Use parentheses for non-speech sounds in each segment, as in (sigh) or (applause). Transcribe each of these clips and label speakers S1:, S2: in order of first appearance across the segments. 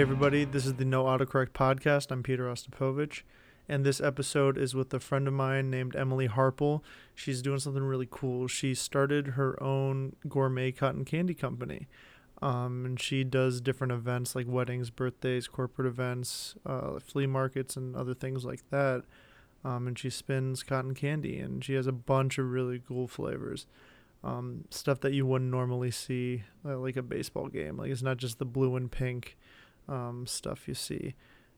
S1: Hey, everybody, this is the No Autocorrect Podcast. I'm Peter Ostapovich, and this episode is with a friend of mine named Emily Harple. She's doing something really cool. She started her own gourmet cotton candy company, um, and she does different events like weddings, birthdays, corporate events, uh, flea markets, and other things like that. Um, and she spins cotton candy, and she has a bunch of really cool flavors. Um, stuff that you wouldn't normally see, uh, like a baseball game. Like it's not just the blue and pink um, stuff you see.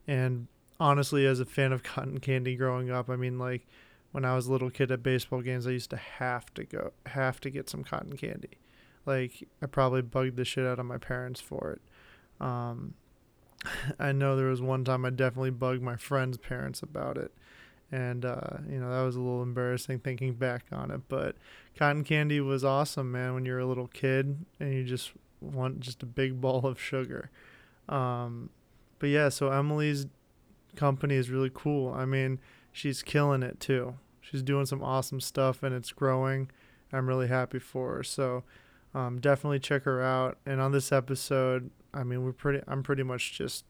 S1: And honestly, as a fan of (laughs) cotton candy growing up, I mean, like when I was a little kid at baseball games, I used to have to go, have to get some cotton candy. Like I probably bugged the shit out of my parents for it. Um, (laughs) I know there was one time I definitely bugged my friend's parents about it. And, uh, you know, that was a little embarrassing thinking back on it. But cotton candy was awesome, man, when you're a little kid and you just want just a big ball of sugar. Um, but yeah, so Emily's company is really cool. I mean, she's killing it too. She's doing some awesome stuff and it's growing. I'm really happy for her. So um, definitely check her out. And on this episode, I mean, we're pretty. I'm pretty much just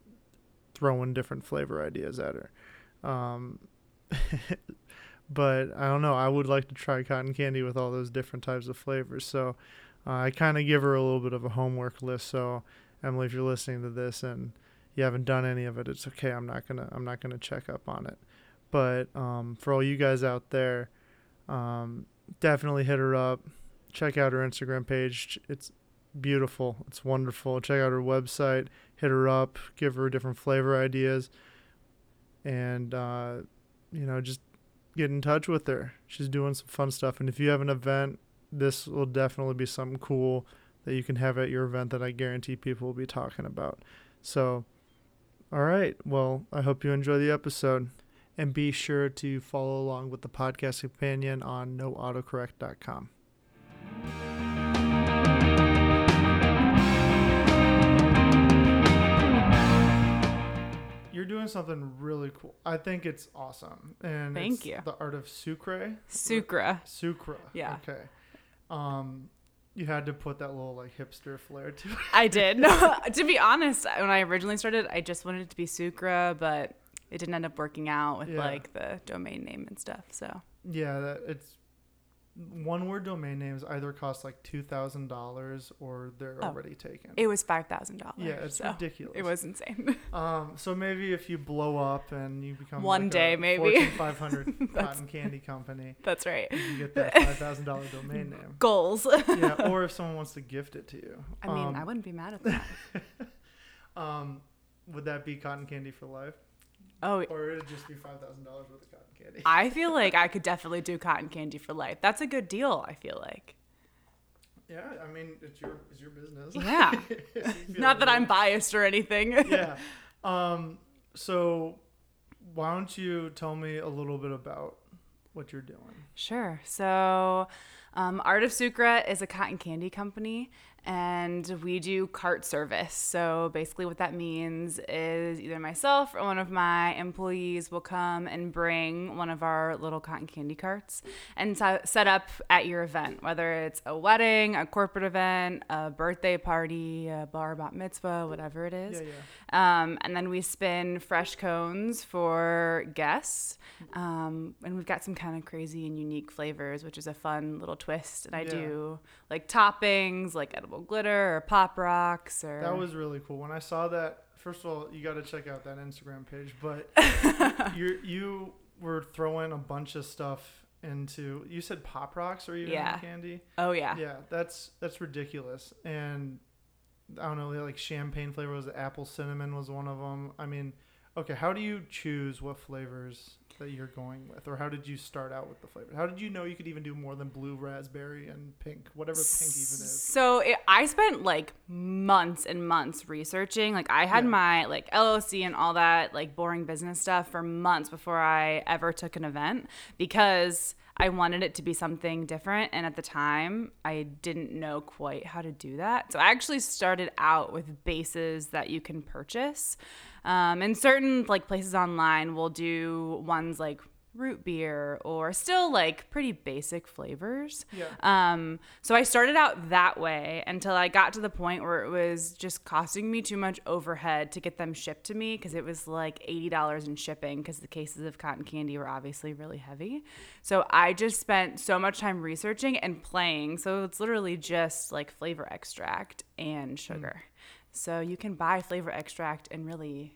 S1: throwing different flavor ideas at her. Um, (laughs) but I don't know. I would like to try cotton candy with all those different types of flavors. So uh, I kind of give her a little bit of a homework list. So Emily, if you're listening to this and you haven't done any of it, it's okay. I'm not gonna I'm not gonna check up on it. But um, for all you guys out there, um, definitely hit her up. Check out her Instagram page. It's beautiful. It's wonderful. Check out her website. Hit her up. Give her different flavor ideas, and uh, you know just get in touch with her. She's doing some fun stuff. And if you have an event, this will definitely be something cool that you can have at your event that I guarantee people will be talking about. So, all right. Well, I hope you enjoy the episode. And be sure to follow along with the podcast companion on noautocorrect.com. You're doing something really cool. I think it's awesome. And
S2: Thank
S1: it's
S2: you.
S1: The art of sucre.
S2: Sucre.
S1: Sucre.
S2: Yeah.
S1: Okay. Um, you had to put that little like hipster flair to it.
S2: I did. No, (laughs) (laughs) to be honest, when I originally started, I just wanted it to be Sucre, but it didn't end up working out with
S1: Yeah.
S2: like the domain name and stuff. So
S1: Yeah, that it's one word domain names either cost like two thousand dollars or they're
S2: Oh.
S1: already taken.
S2: it was five thousand dollars.
S1: yeah, it's
S2: so
S1: ridiculous.
S2: It was insane. (laughs)
S1: Um, so maybe if you blow up and you become
S2: One
S1: like
S2: day,
S1: a
S2: maybe.
S1: Fortune (laughs) 500 cotton candy company,
S2: That's right.
S1: you can get that (laughs) five thousand dollar domain name.
S2: Goals.
S1: Yeah, or if someone wants to gift it to you.
S2: I mean,
S1: Um,
S2: I wouldn't be mad at that.
S1: Um, would that be cotton candy for life,
S2: Oh,
S1: or it'd just be five thousand dollars worth of cotton candy?
S2: I feel like I could definitely do cotton candy for life. That's a good deal. I feel like.
S1: Yeah, I mean, it's your it's your business.
S2: Yeah. (laughs) Not that. I'm biased or anything. (laughs)
S1: yeah. Um. So, why don't you tell me a little bit about what you're doing?
S2: Sure. So, um, Art of Sucre is a cotton candy company, and we do cart service. So, basically, what that means is either myself or one of my employees will come and bring one of our little cotton candy carts and so- set up at your event, whether it's a wedding, a corporate event, a birthday party, a bar bat mitzvah, whatever it is.
S1: Yeah, yeah.
S2: Um, and then we spin fresh cones for guests. Um, and we've got some kind of crazy and unique flavors, which is a fun little twist. And I
S1: Yeah.
S2: do like toppings, like edible glitter or pop rocks or.
S1: That was really cool. When I saw that, first of all, you got to check out that Instagram page. But (laughs) you you were throwing a bunch of stuff into. You said pop rocks or even
S2: Yeah.
S1: candy.
S2: oh, yeah.
S1: Yeah, that's that's ridiculous. And I don't know, like champagne flavor was apple cinnamon was one of them. I mean, okay, how do you choose what flavors that you're going with, or how did you start out with the flavor? How did you know you could even do more than blue raspberry and pink, whatever pink even is?
S2: So it, I spent like months and months researching. Like I had
S1: Yeah.
S2: my like LLC and all that like boring business stuff for months before I ever took an event because I wanted it to be something different and at the time I didn't know quite how to do that. So I actually started out with bases that you can purchase. Um, and certain like places online will do ones like root beer or still like pretty basic flavors.
S1: Yeah.
S2: Um, so I started out that way until I got to the point where it was just costing me too much overhead to get them shipped to me because it was like $80 in shipping because the cases of cotton candy were obviously really heavy. So I just spent so much time researching and playing. So it's literally just like flavor extract and sugar. So you can buy flavor extract and really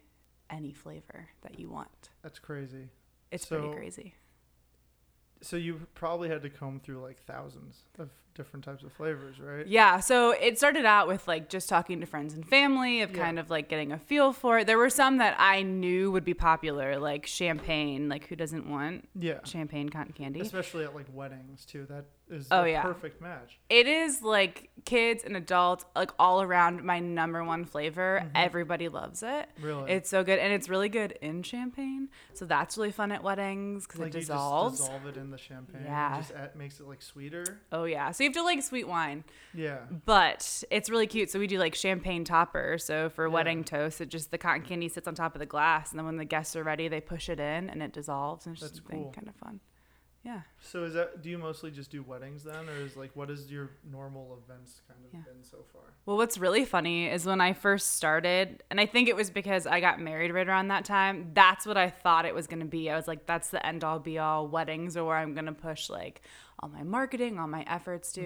S2: any flavor that you want.
S1: That's crazy.
S2: It's
S1: So-
S2: pretty crazy.
S1: So you probably had to comb through like thousands of different types of flavors, right?
S2: Yeah, so it started out with like just talking to friends and family of
S1: Yeah.
S2: kind of like getting a feel for it. There were some that I knew would be popular, like champagne. Like who doesn't want
S1: Yeah.
S2: champagne cotton candy?
S1: Especially at like weddings too. That is
S2: Oh,
S1: a
S2: yeah.
S1: perfect match.
S2: It is like kids and adults, like all around my number one flavor.
S1: Mm-hmm.
S2: Everybody loves it.
S1: Really.
S2: It's so good, and it's really good in champagne. So that's really fun at weddings because
S1: like
S2: it
S1: you
S2: dissolves.
S1: just dissolve it in the champagne.
S2: Yeah.
S1: It just add, makes it like sweeter.
S2: Oh yeah, so you have to like sweet wine.
S1: Yeah.
S2: But it's really cute. So we do like champagne topper. So for
S1: Yeah.
S2: wedding toast, it just the cotton candy sits on top of the glass, and then when the guests are ready, they push it in, and it dissolves, and it's
S1: That's
S2: just
S1: cool.
S2: kind of fun. Yeah.
S1: So is that do you mostly just do weddings then, or is like what is your normal events kind of
S2: Yeah.
S1: been so far?
S2: Well, what's really funny is when I first started, and I think it was because I got married right around that time. That's what I thought it was going to be. I was like, that's the end all be all. Weddings are where I'm going to push like all my marketing, all my efforts to.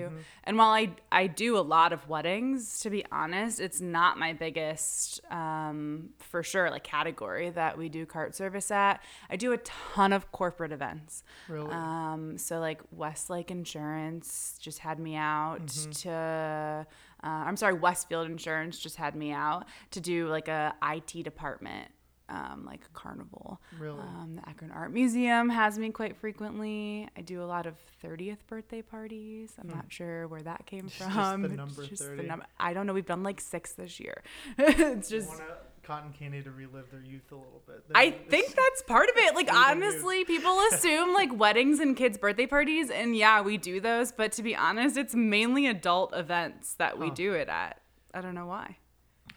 S2: And while I I do a lot of weddings, to be honest, it's not my biggest um, for sure like category that we do cart service at. I do a ton of corporate events.
S1: Really?
S2: Um, so like Westlake Insurance just had me out to, uh, I'm sorry, Westfield Insurance just had me out to do like a IT department, um, like carnival.
S1: really?
S2: Um, the Akron Art Museum has me quite frequently. I do a lot of 30th birthday parties. I'm not sure where that came
S1: It's just
S2: from.
S1: the
S2: It's (laughs)
S1: number
S2: just
S1: 30.
S2: number. I don't know. We've done like six this year. (laughs) it's just.
S1: want cotton candy to relive their youth a little bit.
S2: I think that's part of it. Like honestly, people (laughs) assume like weddings and kids' birthday parties, and yeah, we do those. But to be honest, it's mainly adult events that we
S1: Huh.
S2: do it at. I don't know why.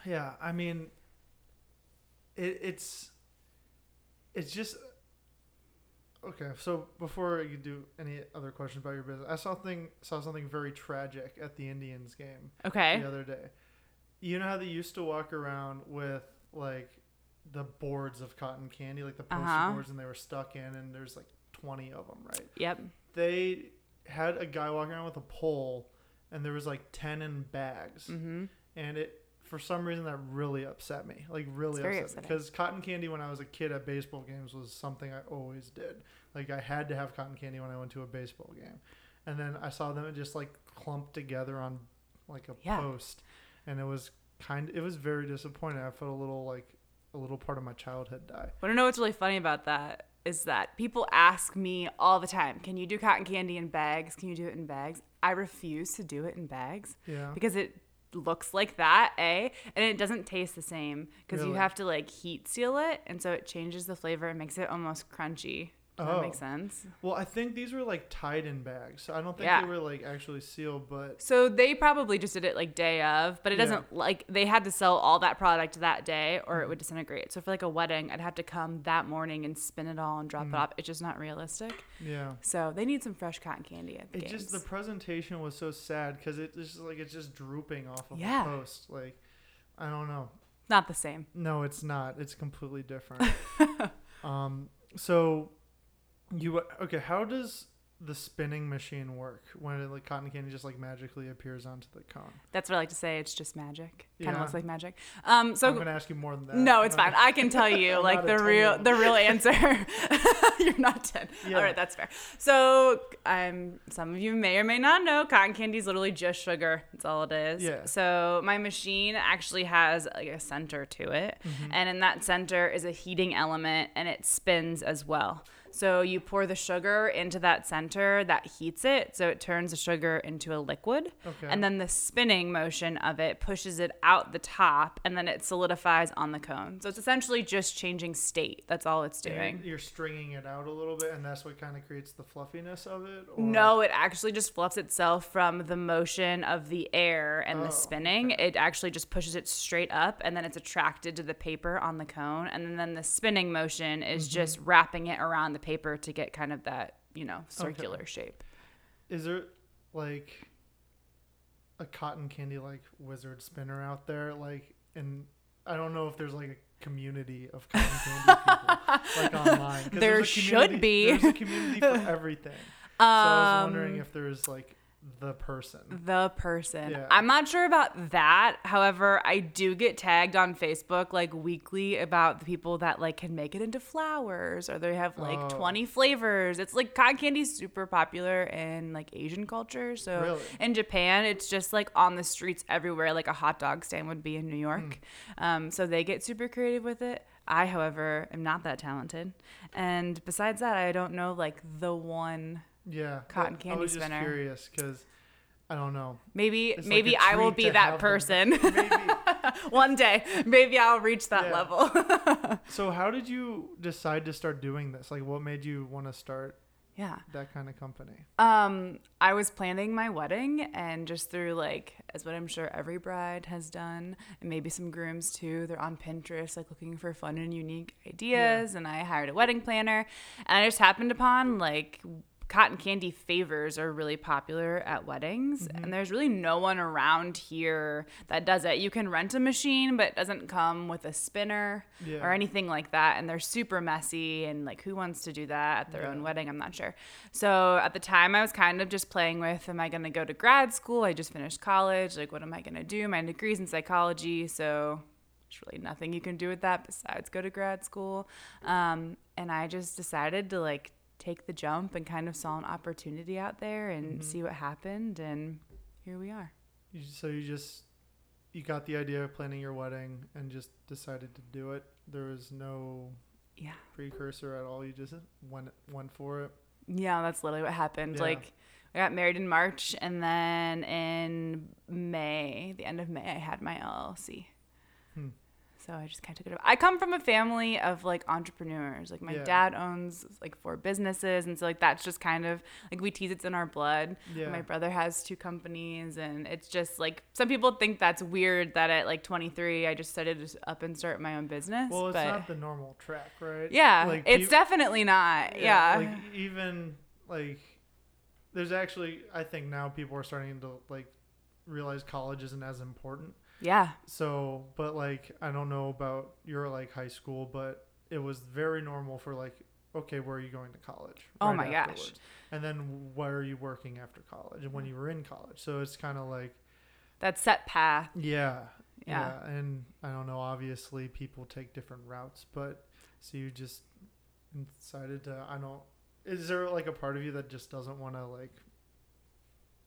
S1: Yeah, I mean, it, it's it's just okay. So before you do any other questions about your business, I saw thing saw something very tragic at the Indians game
S2: Okay.
S1: the other day. You know how they used to walk around with like the boards of cotton candy, like the poster
S2: Uh-huh.
S1: boards, and they were stuck in, and there's like twenty of them, right?
S2: Yep.
S1: They had a guy walking around with a pole, and there was like ten in bags
S2: Mm-hmm.
S1: and it for some reason that really upset me like really upset me
S2: upsetting.
S1: because cotton candy when i was a kid at baseball games was something i always did like i had to have cotton candy when i went to a baseball game and then i saw them just like clumped together on like a
S2: Yeah.
S1: post and it was kind it was very disappointing i felt a little like a little part of my childhood die
S2: But I know what's really funny about that? Is that people ask me all the time, "Can you do cotton candy in bags? Can you do it in bags?" I refuse to do it in bags
S1: yeah
S2: because it looks like that, a, and it doesn't taste the same because you have to like heat seal it, and so it changes the flavor and makes it almost crunchy. Does that
S1: Oh.
S2: make sense?
S1: well i think these were like tied in bags so i don't think
S2: Yeah.
S1: they were like actually sealed but
S2: So they probably just did it like day of, but it
S1: Yeah.
S2: doesn't like they had to sell all that product that day or it would disintegrate. So for like a wedding, I'd have to come that morning and spin it all and drop
S1: Mm.
S2: it off. It's just not realistic.
S1: yeah
S2: So they need some fresh cotton candy at the
S1: It
S2: games.
S1: just the presentation was so sad because it's just like it's just drooping off of
S2: Yeah.
S1: the post. Like, I don't know.
S2: not the same.
S1: No, it's not. It's completely different. (laughs) um. So, you okay? How does the spinning machine work when it, like cotton candy just like magically appears onto the cone?
S2: That's what I like to say. It's just magic. Kind of
S1: Yeah.
S2: looks like magic. Um. So
S1: I'm gonna ask you more than that.
S2: No, it's
S1: I'm
S2: fine.
S1: not-
S2: I can tell you like the real the real answer. (laughs) You're not 10.
S1: Yeah.
S2: All right, that's fair. So, um some of you may or may not know cotton candy is literally just sugar. That's all it is.
S1: Yeah.
S2: So, my machine actually has like a center to it,
S1: Mm-hmm.
S2: and in that center is a heating element and it spins as well. So you pour the sugar into that center that heats it, so it turns the sugar into a liquid.
S1: Okay.
S2: And then the spinning motion of it pushes it out the top and then it solidifies on the cone. So it's essentially just changing state. That's all it's
S1: And
S2: doing.
S1: You're stringing it out a little bit, and that's what kind of creates the fluffiness of it. Or?
S2: No, it actually just fluffs itself from the motion of the air and
S1: Oh,
S2: the spinning. It actually just pushes it straight up and then it's attracted to the paper on the cone. And then the spinning motion is
S1: Mm-hmm.
S2: just wrapping it around the paper to get kind of that you know circular shape.
S1: Is there like a cotton candy like wizard spinner out there? Like, and I don't know if there's like a community of cotton candy people like (laughs) online.
S2: There should be.
S1: There's a community for (laughs) everything. So I was wondering
S2: Um,
S1: if there's like the person.
S2: the person.
S1: Yeah.
S2: I'm not sure about that. However, I do get tagged on Facebook like weekly about the people that like can make it into flowers or they have like
S1: Oh.
S2: 20 flavors. It's like cotton candy's super popular in like Asian culture. So
S1: Really?
S2: in Japan, it's just like on the streets everywhere, like a hot dog stand would be in New York.
S1: Hmm.
S2: Um, so they get super creative with it. I, however, am not that talented. And besides that, I don't know like the one.
S1: Yeah.
S2: Cotton
S1: but I
S2: candy
S1: was just curious because I don't know.
S2: Maybe
S1: It's like
S2: maybe
S1: a
S2: I will be that person.
S1: Maybe. (laughs)
S2: One day, maybe I'll reach that
S1: Yeah.
S2: level. (laughs)
S1: so how did you decide to start doing this? Like, what made you want to start
S2: yeah.
S1: that kind of company?
S2: Um, I was planning my wedding and just through like as what I'm sure every bride has done, and maybe some grooms too, they're on Pinterest like looking for fun and unique ideas and I hired a wedding planner and I just happened upon like cotton candy favors are really popular at weddings
S1: Mm-hmm.
S2: and there's really no one around here that does it. You can rent a machine but it doesn't come with a spinner
S1: Yeah.
S2: or anything like that and they're super messy and like who wants to do that at their own wedding? I'm not sure. So at the time i was kind of just playing with am i going to go to grad school? I just finished college. Like what am i going to do? My degree's in psychology so there's really nothing you can do with that besides go to grad school. Um, and i just decided to like take the jump and kind of saw an opportunity out there and
S1: Mhm.
S2: see what happened and here we are
S1: You, so you just you got the idea of planning your wedding and just decided to do it. There was no
S2: yeah
S1: precursor at all. You just went went for it.
S2: Yeah, that's literally what happened.
S1: Yeah.
S2: Like, I got married in March, and then in May, the end of May, I had my LLC. So I just kind of took it. Over. I come from a family of like entrepreneurs. Like my
S1: Yeah.
S2: dad owns like four businesses, and so like that's just kind of like we tease it's in our blood.
S1: Yeah.
S2: My brother has two companies, and it's just like some people think that's weird that at like 23 I just decided to up and start my own business.
S1: well, it's
S2: but
S1: not the normal track, right?
S2: yeah,
S1: Like,
S2: it's
S1: peop-
S2: definitely not. Yeah.
S1: Like even like there's actually I think now people are starting to like realize college isn't as important.
S2: Yeah.
S1: So, but like I don't know about your like high school, but it was very normal for like okay, where are you going to college?
S2: Oh
S1: right
S2: my gosh.
S1: And then where are you working after college? And when mm. you were in college. So it's kind of like
S2: That set path.
S1: yeah,
S2: Yeah.
S1: yeah. And I don't know, obviously people take different routes, but so you just decided to I don't is there like a part of you that just doesn't want to like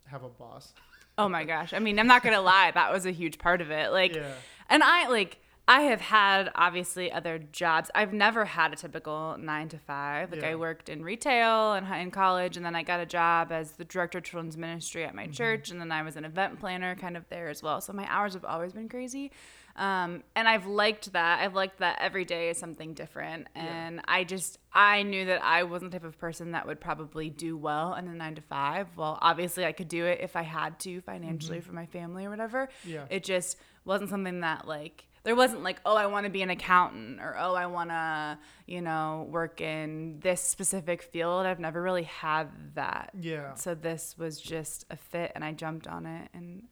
S1: have a boss? (laughs)
S2: Oh my gosh. I mean, I'm not going to lie. That was a huge part of it. Like,
S1: yeah.
S2: and I, like, I have had obviously other jobs. I've never had a typical nine to five. Like,
S1: Yeah.
S2: I worked in retail and in college, and then I got a job as the director of children's ministry at my
S1: Mm-hmm.
S2: church, and then I was an event planner kind of there as well. So my hours have always been crazy. Um, and I've liked that. I've liked that every day is something different.
S1: Yeah.
S2: And I just, I knew that I wasn't the type of person that would probably do well in a nine to five. Well, obviously, I could do it if I had to financially for my family or whatever.
S1: Yeah.
S2: It just wasn't something that, like, there wasn't like, oh, I want to be an accountant or oh, I want to, you know, work in this specific field. I've never really had that.
S1: yeah.
S2: So this was just a fit and I jumped on it and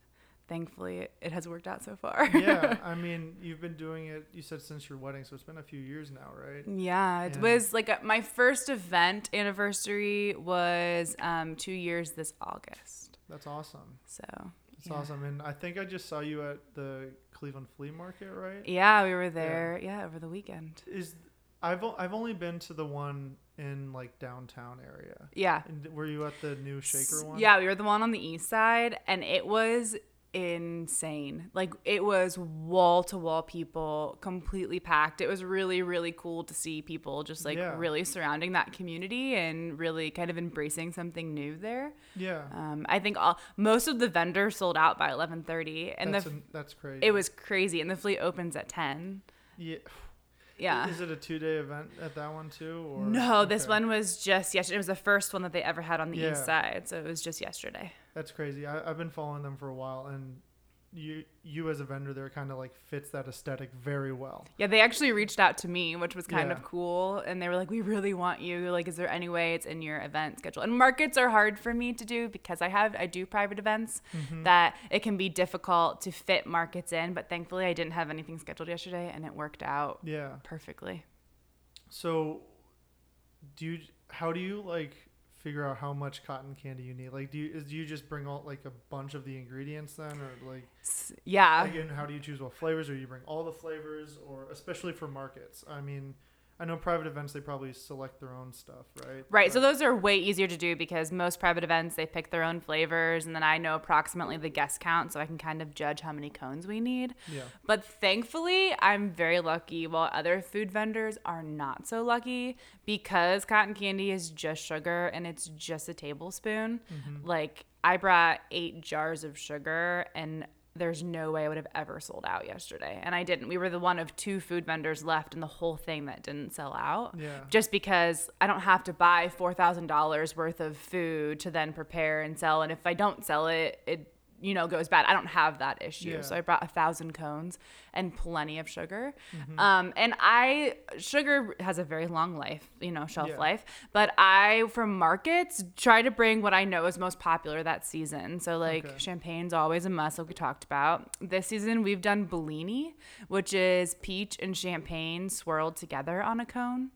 S2: thankfully it, has worked out so far.
S1: yeah, (laughs) I mean, you've been doing it. You said since your wedding, so it's been a few years now, right?
S2: Yeah, it
S1: And-
S2: was like a, my first event anniversary was um, two years this August.
S1: That's awesome.
S2: So
S1: it's
S2: Yeah.
S1: awesome. And I think I just saw you at the Cleveland Flea Market, right?
S2: yeah, we were there. Yeah, over the weekend.
S1: Is I've I've only been to the one in like downtown area.
S2: Yeah,
S1: And were you at the new Shaker one?
S2: Yeah, we were the one on the east side, and it was insane. Like it was wall to wall people, completely packed. It was really really cool to see people just like
S1: Yeah.
S2: really surrounding that community and really kind of embracing something new there.
S1: Yeah.
S2: Um, I think all most of the vendors sold out by eleven thirty, and
S1: that's
S2: the
S1: that's crazy.
S2: it was crazy. And the fleet opens at ten.
S1: Yeah.
S2: Yeah.
S1: Is it a two day event at that one too? Or
S2: No, this one was just yesterday. It was the first one that they ever had on the
S1: Yeah.
S2: east side, so it was just yesterday.
S1: That's crazy. I, I've been following them for a while, and you you as a vendor there kind of like fits that aesthetic very well.
S2: Yeah, they actually reached out to me, which was kind
S1: Yeah.
S2: of cool. And they were like, we really want you. Like, is there any way it's in your event schedule? And markets are hard for me to do because I have, I do private events
S1: Mm-hmm.
S2: that it can be difficult to fit markets in. But thankfully, I didn't have anything scheduled yesterday and it worked out
S1: Yeah.
S2: perfectly.
S1: So, do you? How do you like figure out how much cotton candy you need? Like, do you is do you just bring all like a bunch of the ingredients then, or like,
S2: Yeah.
S1: and how do you choose what flavors, or you bring all the flavors, or especially for markets? I mean, I know private events they probably select their own stuff, right?
S2: Right. So those are way easier to do because most private events they pick their own flavors and then I know approximately the guest count so I can kind of judge how many cones we need.
S1: yeah,
S2: But thankfully, I'm very lucky while other food vendors are not so lucky because cotton candy is just sugar and it's just a tablespoon.
S1: Mm-hmm.
S2: Like I brought 8 jars of sugar and there's no way I would have ever sold out yesterday. And I didn't. We were the one of two food vendors left in the whole thing that didn't sell out
S1: yeah,
S2: just because I don't have to buy four thousand dollars worth of food to then prepare and sell. And if I don't sell it, it you know goes bad. I don't have that issue,
S1: Yeah.
S2: so I brought a thousand cones and plenty of sugar.
S1: Mm-hmm.
S2: Um, and I sugar has a very long life, you know, shelf
S1: Yeah.
S2: life. But I from markets try to bring what I know is most popular that season. So like
S1: Okay.
S2: champagne's always a must, like we talked about. This season we've done Bellini, which is peach and champagne swirled together on a cone.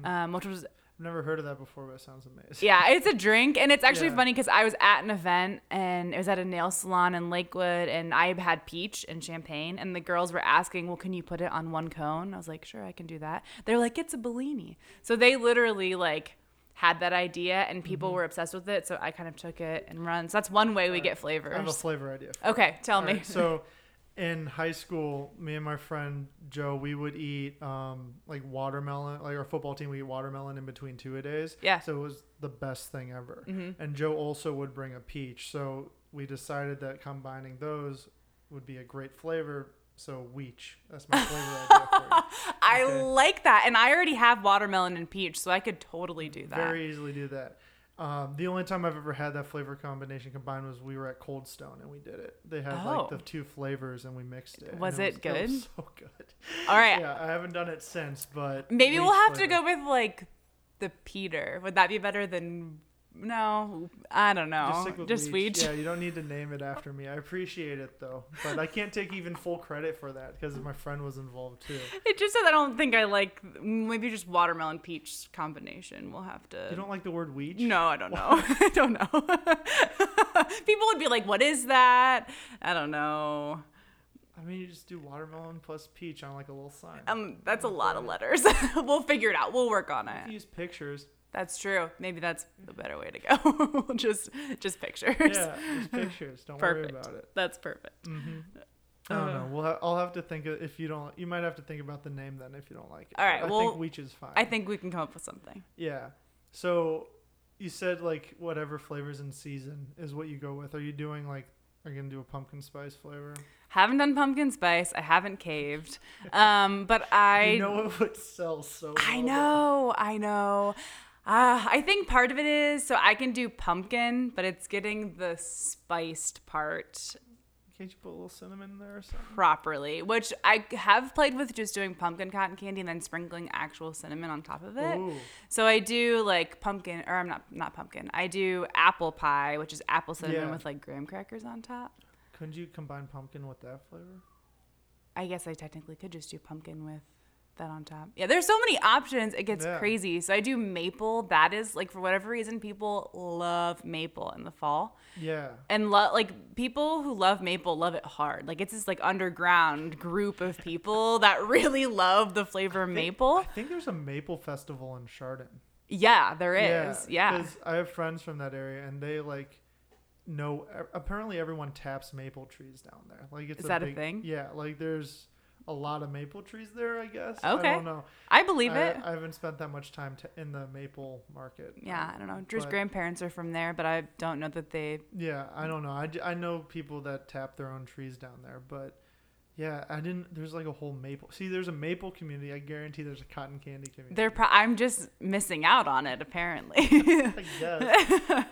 S1: Hmm.
S2: Um, which was
S1: I've never heard of that before, but it sounds amazing.
S2: yeah, it's a drink, and it's actually
S1: Yeah.
S2: funny because I was at an event and it was at a nail salon in Lakewood, and I had peach and champagne, and the girls were asking, "Well, can you put it on one cone?" I was like, "Sure, I can do that." They're like, "It's a Bellini," so they literally like had that idea, and people
S1: Mm-hmm.
S2: were obsessed with it. So I kind of took it and run. So that's one way we get flavors.
S1: I have a flavor idea.
S2: Okay, tell
S1: All
S2: me.
S1: right, so (laughs) in high school, me and my friend Joe, we would eat um, like watermelon. Like our football team, we eat watermelon in between two a days.
S2: Yeah.
S1: So it was the best thing ever.
S2: Mhm.
S1: And Joe also would bring a peach. So we decided that combining those would be a great flavor. So weech. That's my flavor idea for you. (laughs)
S2: I
S1: Okay.
S2: like that, and I already have watermelon and peach, so I could totally do that.
S1: Very easily do that. Um, the only time I've ever had that flavor combination combined was we were at Cold Stone and we did it. They had
S2: Oh.
S1: like the two flavors and we mixed it. and
S2: Was it good?
S1: so good. (laughs)
S2: All right,
S1: Yeah, I haven't done it since, but
S2: Maybe we'll have to
S1: flavor.
S2: go with like the Peter. Would that be better than no? I don't know.
S1: Just stick with
S2: Just
S1: Weech.
S2: Weech.
S1: Yeah, you don't need to name it after me. I appreciate it though, but I can't take even full credit for that because my friend was involved too.
S2: It just says I don't think I like maybe just watermelon peach combination. We'll have to.
S1: You don't like the word weech?
S2: no, I don't know. (laughs) I don't know. (laughs) People would be like, "What is that?" I don't know.
S1: I mean, you just do watermelon plus peach on like a little sign.
S2: Um, that's a lot of letters. (laughs) we'll figure it out. We'll work on
S1: You
S2: it.
S1: use pictures.
S2: That's true. Maybe that's the better way to go. (laughs) just, just pictures.
S1: Yeah, just pictures. Don't
S2: Perfect.
S1: worry about it.
S2: That's perfect.
S1: hmm I don't
S2: Uh.
S1: know. We'll ha- I'll have to think of, if you don't. You might have to think about the name then if you don't like it.
S2: All right,
S1: I
S2: well,
S1: think Weech is fine.
S2: I think we can come up with something.
S1: Yeah. So you said like whatever flavors in season is what you go with. Are you doing like? Are you gonna do a pumpkin spice flavor?
S2: Haven't done pumpkin spice. I haven't caved. (laughs) Um, but I
S1: you know it would sell so.
S2: I
S1: well, though.
S2: know, I know. Uh, I think part of it is so I can do pumpkin, but it's getting the spiced part
S1: Can't you put a little cinnamon in there or something?
S2: properly, which I have played with just doing pumpkin cotton candy and then sprinkling actual cinnamon on top of it.
S1: Ooh.
S2: So I do like pumpkin, or I'm not not pumpkin. I do apple pie, which is apple cinnamon
S1: Yeah.
S2: with like graham crackers on top.
S1: Couldn't you combine pumpkin with that flavor?
S2: I guess I technically could just do pumpkin with that on top. Yeah, there's so many options. It gets
S1: Yeah.
S2: crazy. So I do maple. That is like for whatever reason, people love maple in the fall,
S1: Yeah.
S2: and lo- like people who love maple love it hard. Like it's this like underground group of people (laughs) that really love the flavor
S1: think-
S2: maple.
S1: I think there's a maple festival in Chardon.
S2: Yeah, there is. Yeah.
S1: Because I have friends from that area, and they like know. Apparently, everyone taps maple trees down there. Like it's
S2: Is that a
S1: big,
S2: thing?
S1: Yeah, like there's a lot of maple trees there. I guess.
S2: Okay.
S1: I don't know.
S2: I believe
S1: I,
S2: it.
S1: I haven't spent that much time t- in the maple market.
S2: yeah, I don't know. Drew's
S1: but-
S2: grandparents are from there, but I don't know that they.
S1: Yeah, I don't know. I, I know people that tap their own trees down there, but yeah, I didn't. There's like a whole maple. See, there's a maple community. I guarantee there's a cotton candy community.
S2: They're. Pro- I'm just missing out on it apparently. (laughs)
S1: I (laughs) guess.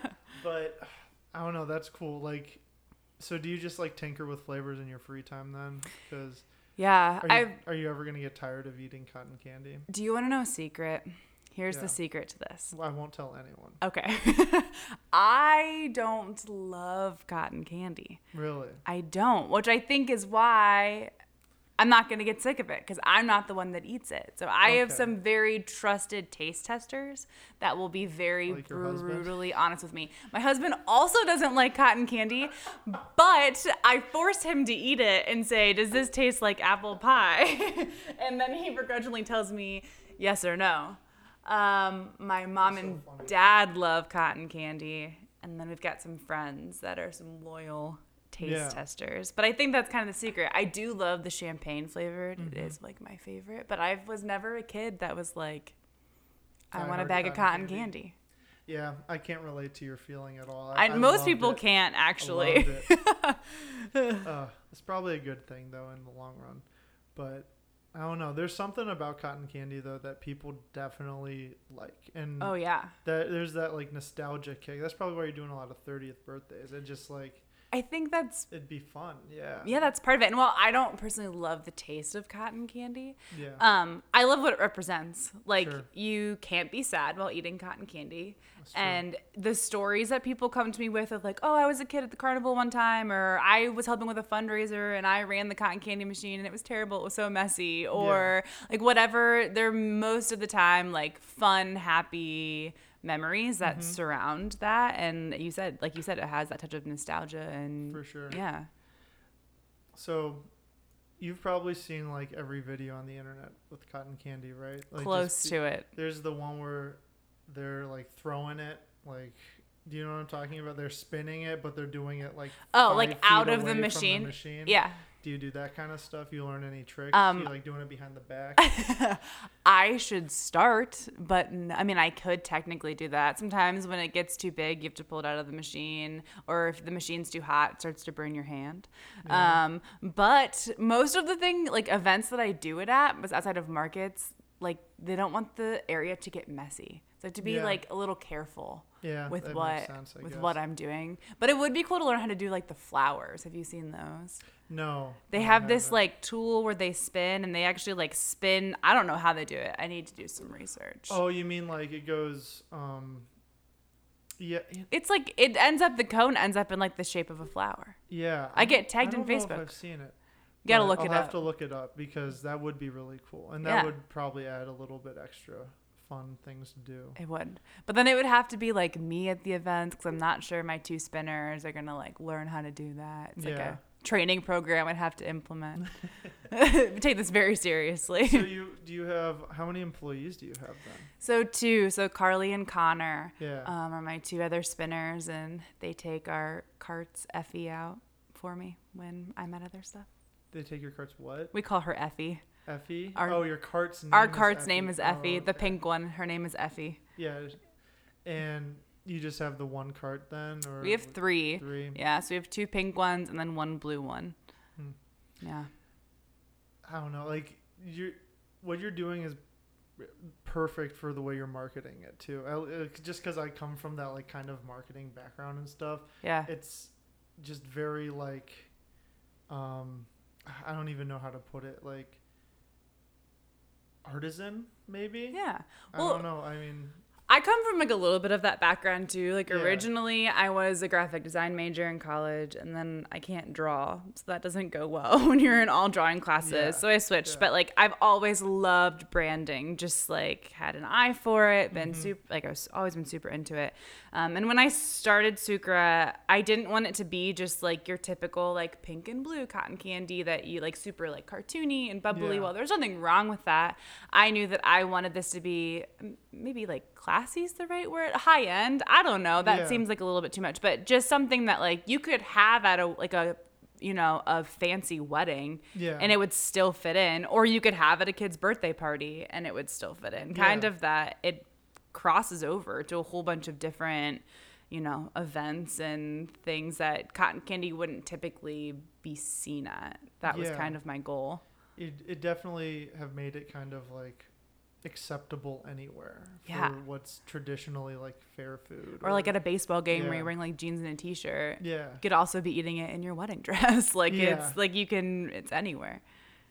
S1: but I don't know. That's cool. Like, So do you just like tinker with flavors in your free time then? Because
S2: Yeah,
S1: are you, are you ever gonna get tired of eating cotton candy?
S2: do you want to know a secret? Here's
S1: Yeah.
S2: the secret to this.
S1: Well, I won't tell anyone.
S2: Okay. (laughs) I don't love cotton candy.
S1: Really?
S2: I don't, which I think is why I'm not going to get sick of it because I'm not the one that eats it. So I have some very trusted taste testers that will be very
S1: Like
S2: brutally honest with me. My husband also doesn't like cotton candy, but I force him to eat it and say, Does this taste like apple pie? (laughs) and then he begrudgingly tells me yes or no. Um, my mom
S1: so
S2: and
S1: funny.
S2: dad love cotton candy. And then we've got some friends that are some loyal taste
S1: Yeah.
S2: testers. But I think that's kind of the secret. I do love the champagne flavored. It
S1: Mm-hmm.
S2: is like my favorite. But I was never a kid that was like, I
S1: I
S2: want a bag of
S1: cotton candy.
S2: candy.
S1: Yeah, I can't relate to your feeling at all.
S2: I,
S1: I
S2: most people
S1: it.
S2: can't actually.
S1: it. (laughs) uh, it's probably a good thing though in the long run, but I don't know. There's something about cotton candy though that people definitely like, and
S2: oh yeah.
S1: that there's that like nostalgia kick. That's probably why you're doing a lot of 30th birthdays. It just like
S2: I think that's
S1: it'd be fun. Yeah.
S2: yeah, that's part of it. And while I don't personally love the taste of cotton candy,
S1: Yeah.
S2: um, I love what it represents. Like
S1: Sure.
S2: you can't be sad while eating cotton candy. And the stories that people come to me with of like, oh, I was a kid at the carnival one time, or I was helping with a fundraiser and I ran the cotton candy machine and it was terrible, it was so messy, or like whatever. They're most of the time like fun, happy memories that
S1: Mm-hmm.
S2: surround that. And you said, like you said, it has that touch of nostalgia and
S1: For sure.
S2: yeah.
S1: So, you've probably seen like every video on the internet with cotton candy, right? Like,
S2: Close
S1: just-
S2: to it.
S1: There's the one where they're like throwing it, like, do you know what I'm talking about? They're spinning it, but they're doing it like
S2: Oh, like out of the machine.
S1: machine.
S2: Yeah.
S1: Do you do that kind of stuff? You learn any tricks?
S2: Um,
S1: you like doing it behind the back? (laughs)
S2: I should start, but I mean, I could technically do that. Sometimes when it gets too big, you have to pull it out of the machine, or if the machine's too hot, it starts to burn your hand. Um, but most of the thing, like events that I do it at, was outside of markets. Like they don't want the area to get messy, so to be
S1: Yeah.
S2: like a little careful
S1: Yeah,
S2: with what
S1: sense,
S2: with
S1: guess.
S2: what I'm doing. But it would be cool to learn how to do like the flowers. Have you seen those?
S1: No.
S2: They
S1: no, I
S2: have this like tool where they spin and they actually like spin. I don't know how they do it. I need to do some research.
S1: Oh, you mean like it goes? um Yeah,
S2: It's like it ends up the cone ends up in like the shape of a flower.
S1: yeah.
S2: I get
S1: don't-
S2: tagged in
S1: don't know if
S2: Facebook.
S1: I've seen it.
S2: You gotta look
S1: I'll
S2: it
S1: have to look it up because that would be really cool, and that
S2: Yeah.
S1: would probably add a little bit extra fun things to do.
S2: It would, but then it would have to be like me at the event because I'm not sure my two spinners are gonna like learn how to do that. It's like
S1: Yeah.
S2: a training program I'd have to implement. (laughs) Take this very seriously.
S1: so you do you have how many employees do you have then?
S2: So two, so Carly and Connor
S1: Yeah.
S2: um, are my two other spinners, and they take our carts Effie out for me when I'm at other stuff.
S1: they take your carts what?
S2: We call her Effie.
S1: Effie.
S2: Our-
S1: oh, your cart's name
S2: Our cart's name is Effie.
S1: Oh,
S2: The pink one, her name is Effie.
S1: Yeah, and you just have the one cart then, or
S2: We have three.
S1: three.
S2: Yeah, so we have two pink ones and then one blue one.
S1: Hmm.
S2: Yeah.
S1: I don't know, like you, what you're doing is perfect for the way you're marketing it too. I, uh, just because I come from that like kind of marketing background and stuff,
S2: Yeah.
S1: it's just very like, um, I don't even know how to put it, like artisan maybe.
S2: Yeah.
S1: I don't know. I mean,
S2: I come from like a little bit of that background too. Like
S1: Yeah.
S2: originally I was a graphic design major in college and then I can't draw. So that doesn't go well (laughs) when you're in all drawing classes.
S1: Yeah.
S2: So I switched.
S1: Yeah.
S2: But like I've always loved branding. Just like had an eye for it, been
S1: Mm-hmm.
S2: super like I was always been super into it. Um, and when I started Sucre, I didn't want it to be just like your typical like pink and blue cotton candy that you like super like cartoony and bubbly. Well, there's nothing wrong with that. I knew that I wanted this to be m- maybe like classy is the right word, high end. I don't know. That
S1: Yeah.
S2: seems like a little bit too much, but just something that like you could have at a like a you know a fancy wedding
S1: Yeah.
S2: and it would still fit in or you could have at a kid's birthday party and it would still fit in kind
S1: Yeah.
S2: of that it crosses over to a whole bunch of different you know events and things that cotton candy wouldn't typically be seen at that was kind of my goal
S1: it, it definitely have made it kind of like acceptable anywhere for
S2: Yeah.
S1: what's traditionally like fair food
S2: or like at a baseball game where you're wearing like jeans and a t-shirt.
S1: yeah
S2: You could also be eating it in your wedding (laughs) dress. like
S1: Yeah.
S2: it's like you can it's anywhere.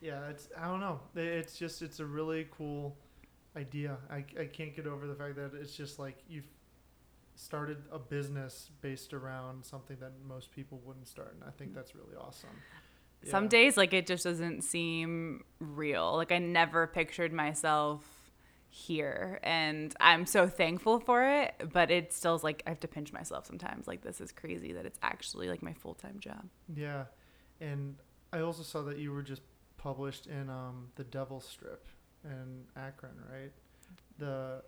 S1: yeah it's i don't know it's just it's a really cool idea i, I can't get over the fact that it's just like you've started a business based around something that most people wouldn't start and i think that's really awesome
S2: Some
S1: Yeah.
S2: days like it just doesn't seem real. Like I never pictured myself here and I'm so thankful for it, but it still's like I have to pinch myself sometimes. Like this is crazy that it's actually like my full-time job.
S1: Yeah, and I also saw that you were just published in um, the Devil Strip in Akron, right? The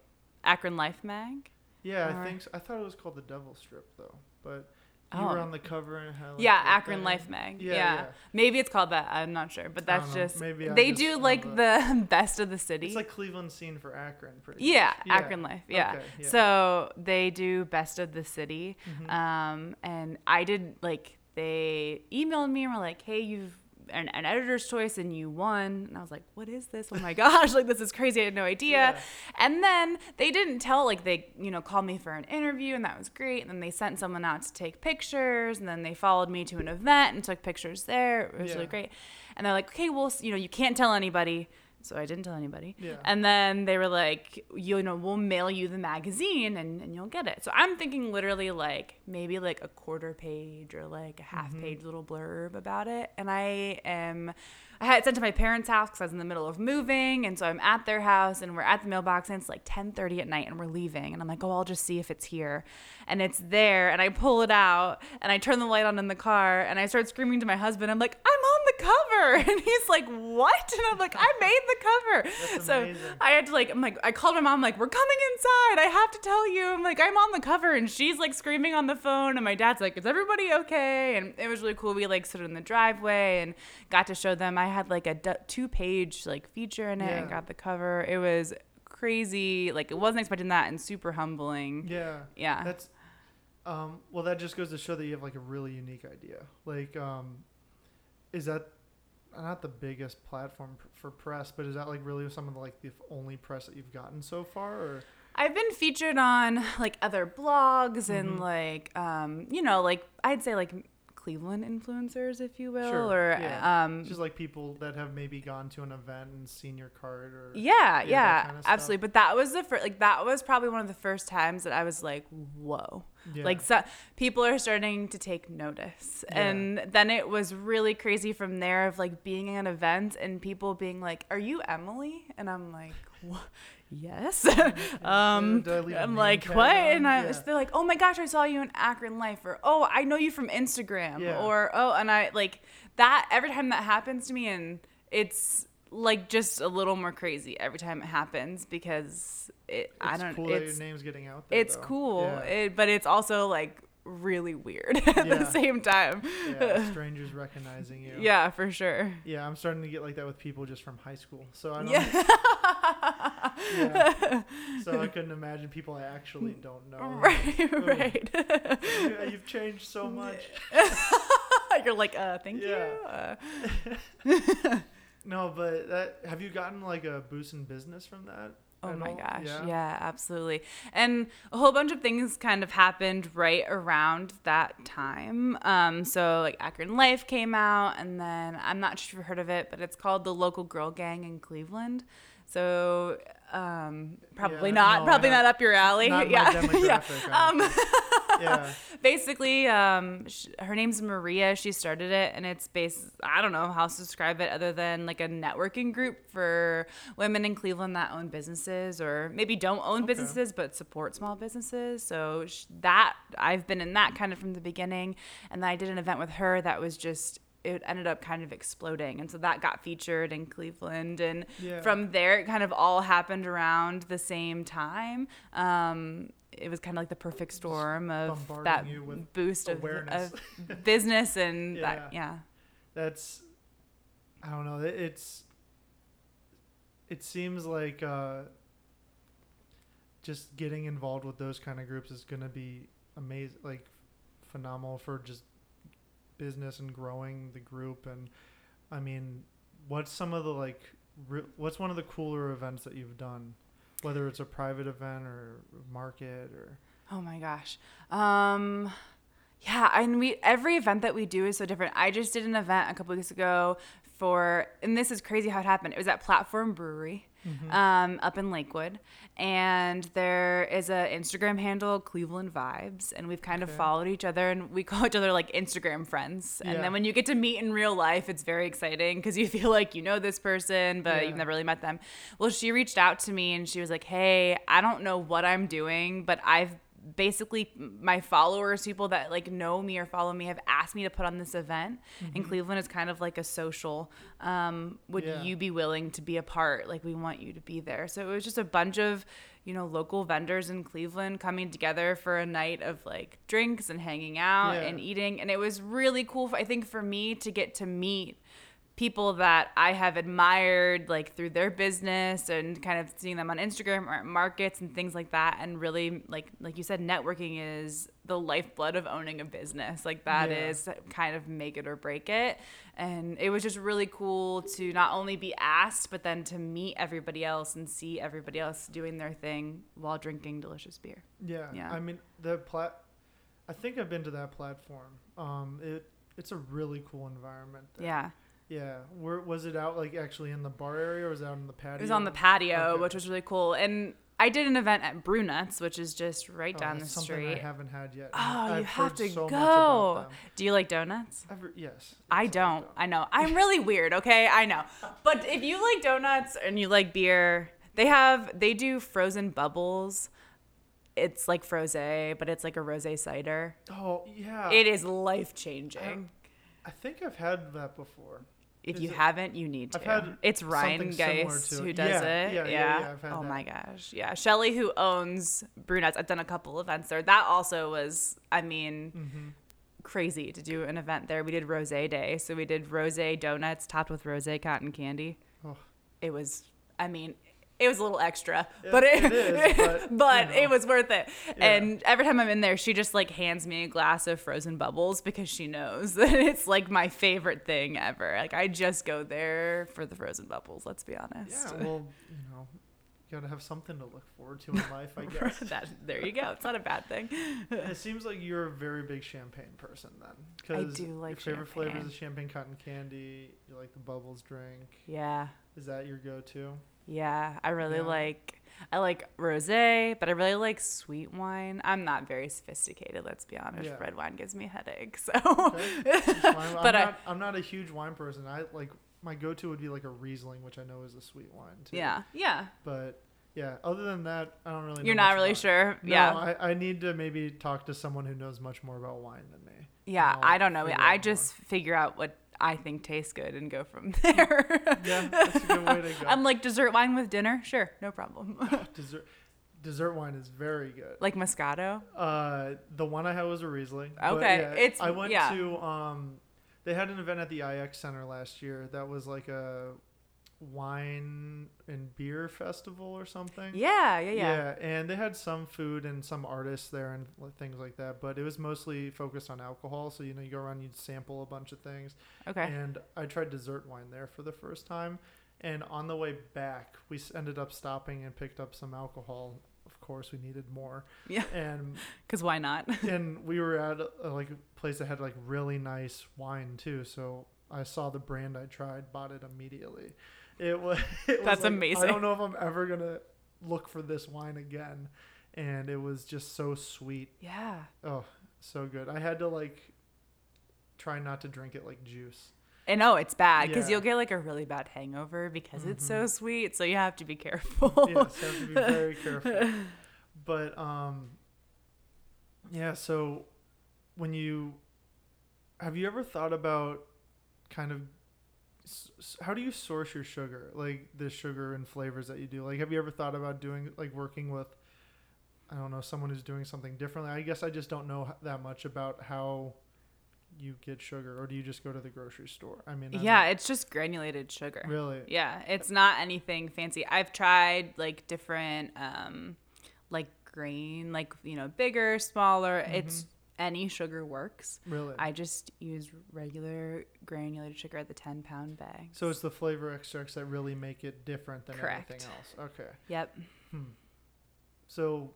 S2: Akron Life Mag?
S1: yeah,
S2: Or-
S1: I think so. I thought it was called the Devil Strip though, but you
S2: Oh.
S1: were on the cover and had like,
S2: yeah, Akron
S1: thing.
S2: Life Mag.
S1: Yeah,
S2: Yeah,
S1: yeah.
S2: Maybe it's called that. I'm not sure, but that's just
S1: Maybe I
S2: they
S1: just
S2: do like
S1: that.
S2: the (laughs) best of the city.
S1: It's like Cleveland scene for Akron, pretty.
S2: yeah,
S1: much.
S2: Akron Life. Yeah.
S1: Okay, yeah.
S2: So they do best of the city.
S1: Mhm.
S2: Um, and I did like they emailed me and were like, "Hey, you've an, an editor's choice and you won." And I was like, "What is this? Oh my (laughs) gosh! Like this is crazy! I had no idea."
S1: Yeah.
S2: And then they didn't tell like they you know called me for an interview and that was great. And then they sent someone out to take pictures and then they followed me to an event and took pictures there. It was
S1: Yeah.
S2: really great. And they're like, "Okay, well, you know, you can't tell anybody." So I didn't tell anybody.
S1: Yeah.
S2: And then they were like, you know, we'll mail you the magazine and, and you'll get it. So I'm thinking literally like maybe like a quarter page or like a half
S1: Mm-hmm.
S2: page little blurb about it. And I am, I had it sent to my parents' house because I was in the middle of moving. And so I'm at their house and we're at the mailbox and it's like 1030 at night and we're leaving. And I'm like, oh, I'll just see if it's here. And it's there. And I pull it out and I turn the light on in the car and I start screaming to my husband. I'm like, I'm on the cover. (laughs) And he's like, what? And I'm like, I made the cover. So
S1: amazing.
S2: I had to like, I'm like, I called my mom, like, we're coming inside. I have to tell you. I'm like, I'm on the cover. And she's like screaming on the phone. And my dad's like, is everybody okay? And it was really cool. We like stood in the driveway and got to show them. I had like a d- two page like feature in it and got the cover. It was crazy. Like, it wasn't expecting that and super humbling.
S1: Yeah.
S2: Yeah.
S1: That's um well that just goes to show that you have like a really unique idea. Like um is that not the biggest platform for press, but is that like really some of the like the only press that you've gotten so far or
S2: I've been featured on like other blogs
S1: Mhm.
S2: and like um you know like I'd say like Cleveland influencers if you will
S1: Sure,
S2: or
S1: yeah.
S2: um
S1: just like people that have maybe gone to an event and seen your card or
S2: yeah
S1: that
S2: yeah,
S1: kind of
S2: absolutely but that was the first like that was probably one of the first times that I was like whoa
S1: Yeah.
S2: like so, people are starting to take notice
S1: Yeah.
S2: and then it was really crazy from there of like being at an event and people being like are you Emily and I'm like what yes (laughs) um
S1: Did I leave a
S2: i'm like what and i
S1: Yeah.
S2: they're like oh my gosh i saw you in akron life or oh i know you from instagram
S1: Yeah.
S2: or oh and i like that every time that happens to me and it's like just a little more crazy every time it happens because it i
S1: It's
S2: don't
S1: cool that
S2: it's
S1: your name's getting out there.
S2: it's
S1: though.
S2: cool
S1: Yeah.
S2: it, but it's also like really weird (laughs) at
S1: Yeah.
S2: the same time
S1: yeah, (laughs) strangers recognizing you.
S2: yeah for sure
S1: Yeah, I'm starting to get like that with people just from high school. So I don't
S2: yeah
S1: Yeah. So I (laughs) couldn't imagine people I actually don't know. (laughs)
S2: right
S1: Ugh.
S2: right
S1: Yeah, You've changed so (laughs) much.
S2: You're like, uh, thank
S1: Yeah.
S2: you. Uh,
S1: No, but that have you gotten like a boost in business from that?
S2: oh my
S1: all?
S2: gosh. Yeah. absolutely. And a whole bunch of things kind of happened right around that time. Um, so like Akron Life came out, and then I'm not sure if you've heard of it, but it's called the Local Girl Gang in Cleveland. So um, probably
S1: Yeah,
S2: not,
S1: no,
S2: probably not up your alley. (laughs) Yeah, yeah. Um, (laughs)
S1: Yeah.
S2: basically um sh- her name's maria she started it and it's based i don't know how to describe it other than like a networking group for women in cleveland that own businesses or maybe don't own
S1: Okay.
S2: businesses but support small businesses so sh- that i've been in that kind of from the beginning and then i did an event with her that was just it ended up kind of exploding and so that got featured in cleveland and
S1: Yeah.
S2: from there it kind of all happened around the same time um, it was kind of like the perfect storm of that boost of, of (laughs) business and
S1: Yeah.
S2: that yeah
S1: That's I don't know. It, it's it seems like uh just getting involved with those kind of groups is going to be amazing like phenomenal for just business and growing the group and I mean what's some of the like re- what's one of the cooler events that you've done, whether it's a private event or market or
S2: Oh my gosh. Um yeah, and we every event that we do is so different. I just did an event a couple weeks ago for and this is crazy how it happened. It was at Platform Brewery. Um, up in Lakewood, and there is a Instagram handle Cleveland Vibes, and we've kind of followed each other, and we (laughs) call each other like Instagram friends. And
S1: Yeah.
S2: then when you get to meet in real life, it's very exciting because you (laughs) feel like you know this person, but
S1: Yeah.
S2: you've never really met them. Well, she reached out to me and she was like, "Hey, I don't know what I'm doing, but I've basically my followers, people that like know me or follow me, have asked me to put on this event. And Cleveland is kind of like a social. Um, would
S1: Yeah.
S2: you be willing to be a part? Like, we want you to be there. So it was just a bunch of you know local vendors in Cleveland coming together for a night of like drinks and hanging out
S1: Yeah.
S2: and eating, and it was really cool. I think for me to get to meet people that I have admired like through their business and kind of seeing them on Instagram or at markets and things like that and really like like you said networking is the lifeblood of owning a business like that is
S1: Yeah.
S2: kind of make it or break it and it was just really cool to not only be asked but then to meet everybody else and see everybody else doing their thing while drinking delicious beer
S1: yeah.
S2: Yeah.
S1: I mean the plat. I think I've been to that platform. Um, it it's a really cool environment. there.
S2: yeah
S1: Yeah. Where was it out like actually in the bar area or was it out in the patio?
S2: It was on the patio,
S1: Okay.
S2: which was really cool. And I did an event at Brewnuts, which is just right
S1: Oh,
S2: down the street.
S1: I haven't had yet.
S2: Oh,
S1: I've
S2: you have to
S1: so
S2: go. Do you like donuts?
S1: I've, yes.
S2: I don't. I know. I'm really weird, okay? I know. But if you like donuts and you like beer, they have they do frozen bubbles. It's like froze, but it's like a rosé cider.
S1: Oh yeah.
S2: It is life changing.
S1: Um, I think I've had that before.
S2: If
S1: is
S2: you
S1: it-
S2: haven't, you need to.
S1: I've had
S2: it's Ryan Geist
S1: to
S2: who does
S1: Yeah,
S2: it.
S1: yeah,
S2: Yeah,
S1: yeah, yeah, I've had
S2: oh
S1: that.
S2: my gosh. Yeah. Shelly, who owns Brewnuts, I've done a couple events there. That also was, I mean,
S1: Mm-hmm.
S2: crazy to do an event there. We did Rose Day. So we did Rose donuts topped with rose cotton candy.
S1: Oh.
S2: It was, I mean, it was a little extra, but it,
S1: it is, but, (laughs)
S2: but
S1: you
S2: it was worth it.
S1: Yeah.
S2: And every time I'm in there, she just like hands me a glass of frozen bubbles because she knows (laughs) that it's like my favorite thing ever. Like I just go there for the frozen bubbles. Let's be honest.
S1: Yeah. Well, you know, you gotta have something to look forward to in (laughs) life, I guess.
S2: that, there you go. It's not a bad thing.
S1: it seems like you're a very big champagne person then. Because
S2: do like
S1: your favorite flavors is champagne cotton candy. You like the bubbles drink.
S2: Yeah.
S1: Is that your go-to?
S2: Yeah, I really
S1: Yeah.
S2: like I like rosé, but I really like sweet wine. I'm not very sophisticated, let's be honest.
S1: Yeah.
S2: Red wine gives me headaches. So
S1: Okay. Fine. (laughs) I'm,
S2: But I-
S1: not, I'm not a huge wine person. I like my go-to would be like a Riesling, which I know is a sweet wine too.
S2: yeah. Yeah.
S1: But yeah, other than that, I don't really. know
S2: You're not really
S1: about
S2: sure.
S1: No,
S2: yeah.
S1: I, I need to maybe talk to someone who knows much more about wine than me.
S2: yeah,
S1: I'll
S2: don't know. I just figure out what I think tastes good and go from (laughs) there.
S1: Yeah, that's a good way to go.
S2: I'm like dessert wine with dinner? Sure, no problem. (laughs)
S1: dessert, dessert wine is very good.
S2: like Moscato?
S1: Uh, the one I had was a Riesling.
S2: Okay,
S1: yeah,
S2: it's-
S1: I went
S2: yeah.
S1: to um, they had an event at the IX Center last year that was like a wine and beer festival or something.
S2: Yeah, yeah, yeah.
S1: Yeah, and they had some food and some artists there and things like that, but it was mostly focused on alcohol. So you know, you go around, you'd sample a bunch of things.
S2: Okay.
S1: And I tried dessert wine there for the first time. And on the way back, we ended up stopping and picked up some alcohol. Of course, we needed more.
S2: Yeah. (laughs)
S1: And (laughs)
S2: Cuz why not? (laughs)
S1: and we were at a, like a place that had like really nice wine too. So I saw the brand I tried, bought it immediately. It was. (laughs) It was
S2: That's
S1: like,
S2: amazing.
S1: I don't know if I'm ever gonna look for this wine again. And it was just so sweet.
S2: yeah.
S1: Oh, so good. I had to like try not to drink it like juice.
S2: And oh, it's bad because
S1: Yeah. Mm-hmm.
S2: you'll get like a really bad hangover because it's so sweet. So you have to be careful. (laughs)
S1: yes, you have to be very (laughs) careful. But um, yeah. So when you have you ever thought about kind of how do you source your sugar, like the sugar and flavors that you do? Like, have you ever thought about doing like working with I don't know someone who's doing something differently? I guess I just don't know that much about how you get sugar, or do you just go to the grocery store? I mean, I'm
S2: yeah,
S1: not-
S2: it's just granulated sugar.
S1: really.
S2: Yeah, it's not anything fancy. I've tried like different um like grain, like you know, bigger, smaller. It's any sugar works.
S1: Really?
S2: I just use regular granulated sugar at the 10 pound bag.
S1: so it's the flavor extracts that really make it different than
S2: Correct.
S1: everything else. Okay.
S2: Yep.
S1: So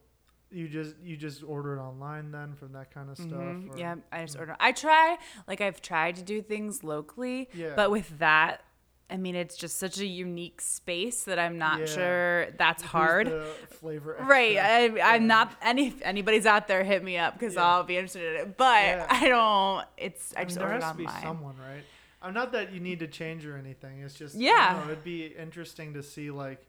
S1: you just you just order it online then from that kind of stuff.
S2: Mhm.
S1: or-
S2: Yep. I just order. I try, like, I've tried to do things locally,
S1: Yeah.
S2: but with that, I mean, it's just such a unique space that I'm not
S1: Yeah.
S2: sure that's
S1: Who's
S2: hard.
S1: the flavor. (laughs)
S2: Right. I, I'm not any anybody's out there hit me up because
S1: Yeah.
S2: I'll be interested in it. But
S1: Yeah.
S2: I don't. It's I
S1: I
S2: just
S1: mean, there
S2: ordered
S1: has to be someone, right? I'm not that you need to change or anything. It's just
S2: Yeah.
S1: know, it'd be interesting to see like,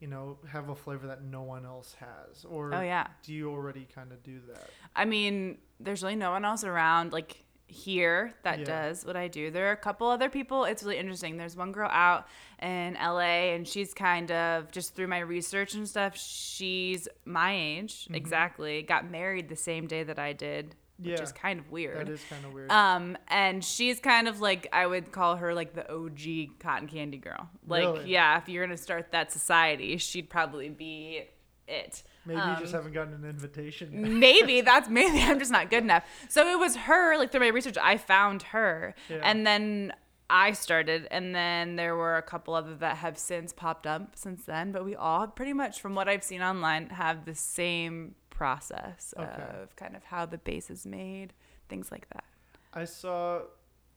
S1: you know, have a flavor that no one else has, or
S2: Oh yeah.
S1: do you already kind of do that?
S2: I mean, there's really no one else around like here that
S1: Yeah.
S2: does what I do. There are a couple other people. It's really interesting. There's one girl out in LA and she's kind of just through my research and stuff, she's my age
S1: Mm-hmm.
S2: exactly. Got married the same day that I did, which
S1: Yeah.
S2: is kind of weird.
S1: That is kind of weird.
S2: Um, and she's kind of like I would call her like the OG cotton candy girl. Like,
S1: Really?
S2: yeah, if you're gonna start that society, she'd probably be it.
S1: Maybe you just
S2: um,
S1: haven't gotten an invitation. Yet. (laughs)
S2: Maybe that's maybe I'm just not good enough. So it was her. Like through my research, I found her,
S1: Yeah.
S2: and then I started, and then there were a couple other that have since popped up since then. But we all pretty much, from what I've seen online, have the same process
S1: Okay.
S2: of kind of how the base is made, things like that.
S1: I saw,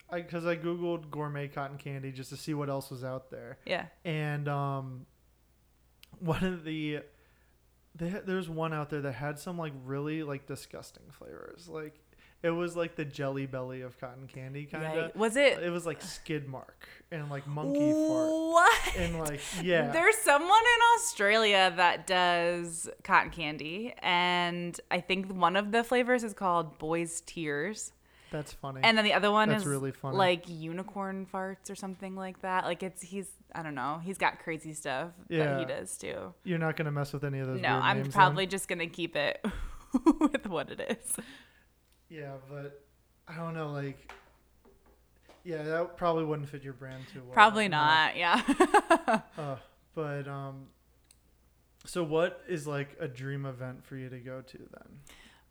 S1: I because I googled gourmet cotton candy just to see what else was out there,
S2: Yeah.
S1: and um, one of the, they there's one out there that had some like really like disgusting flavors. Like it was like the jelly belly of cotton candy kind of.
S2: Right. Was it?
S1: It was like skid mark and like monkey fart
S2: What?
S1: and like yeah.
S2: There's someone in Australia that does cotton candy, and I think one of the flavors is called Boys Tears.
S1: That's funny.
S2: And then the other one
S1: That's
S2: is
S1: really funny.
S2: like unicorn farts or something like that. Like it's he's I don't know. He's got crazy stuff that he does too.
S1: You're not gonna mess with any of those.
S2: No,
S1: weird
S2: I'm
S1: names, then?
S2: probably just gonna keep it (laughs) with what it is.
S1: Yeah, but I don't know. Like, yeah, that probably wouldn't fit your brand too well.
S2: Probably
S1: No.
S2: not. Yeah. (laughs)
S1: Uh, but um, so what is like a dream event for you to go to then?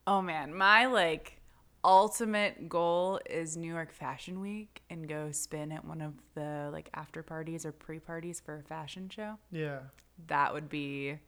S2: oh man, my like ultimate goal is New York Fashion Week and go spin at one of the like after parties or pre parties for a fashion show.
S1: Yeah,
S2: That would be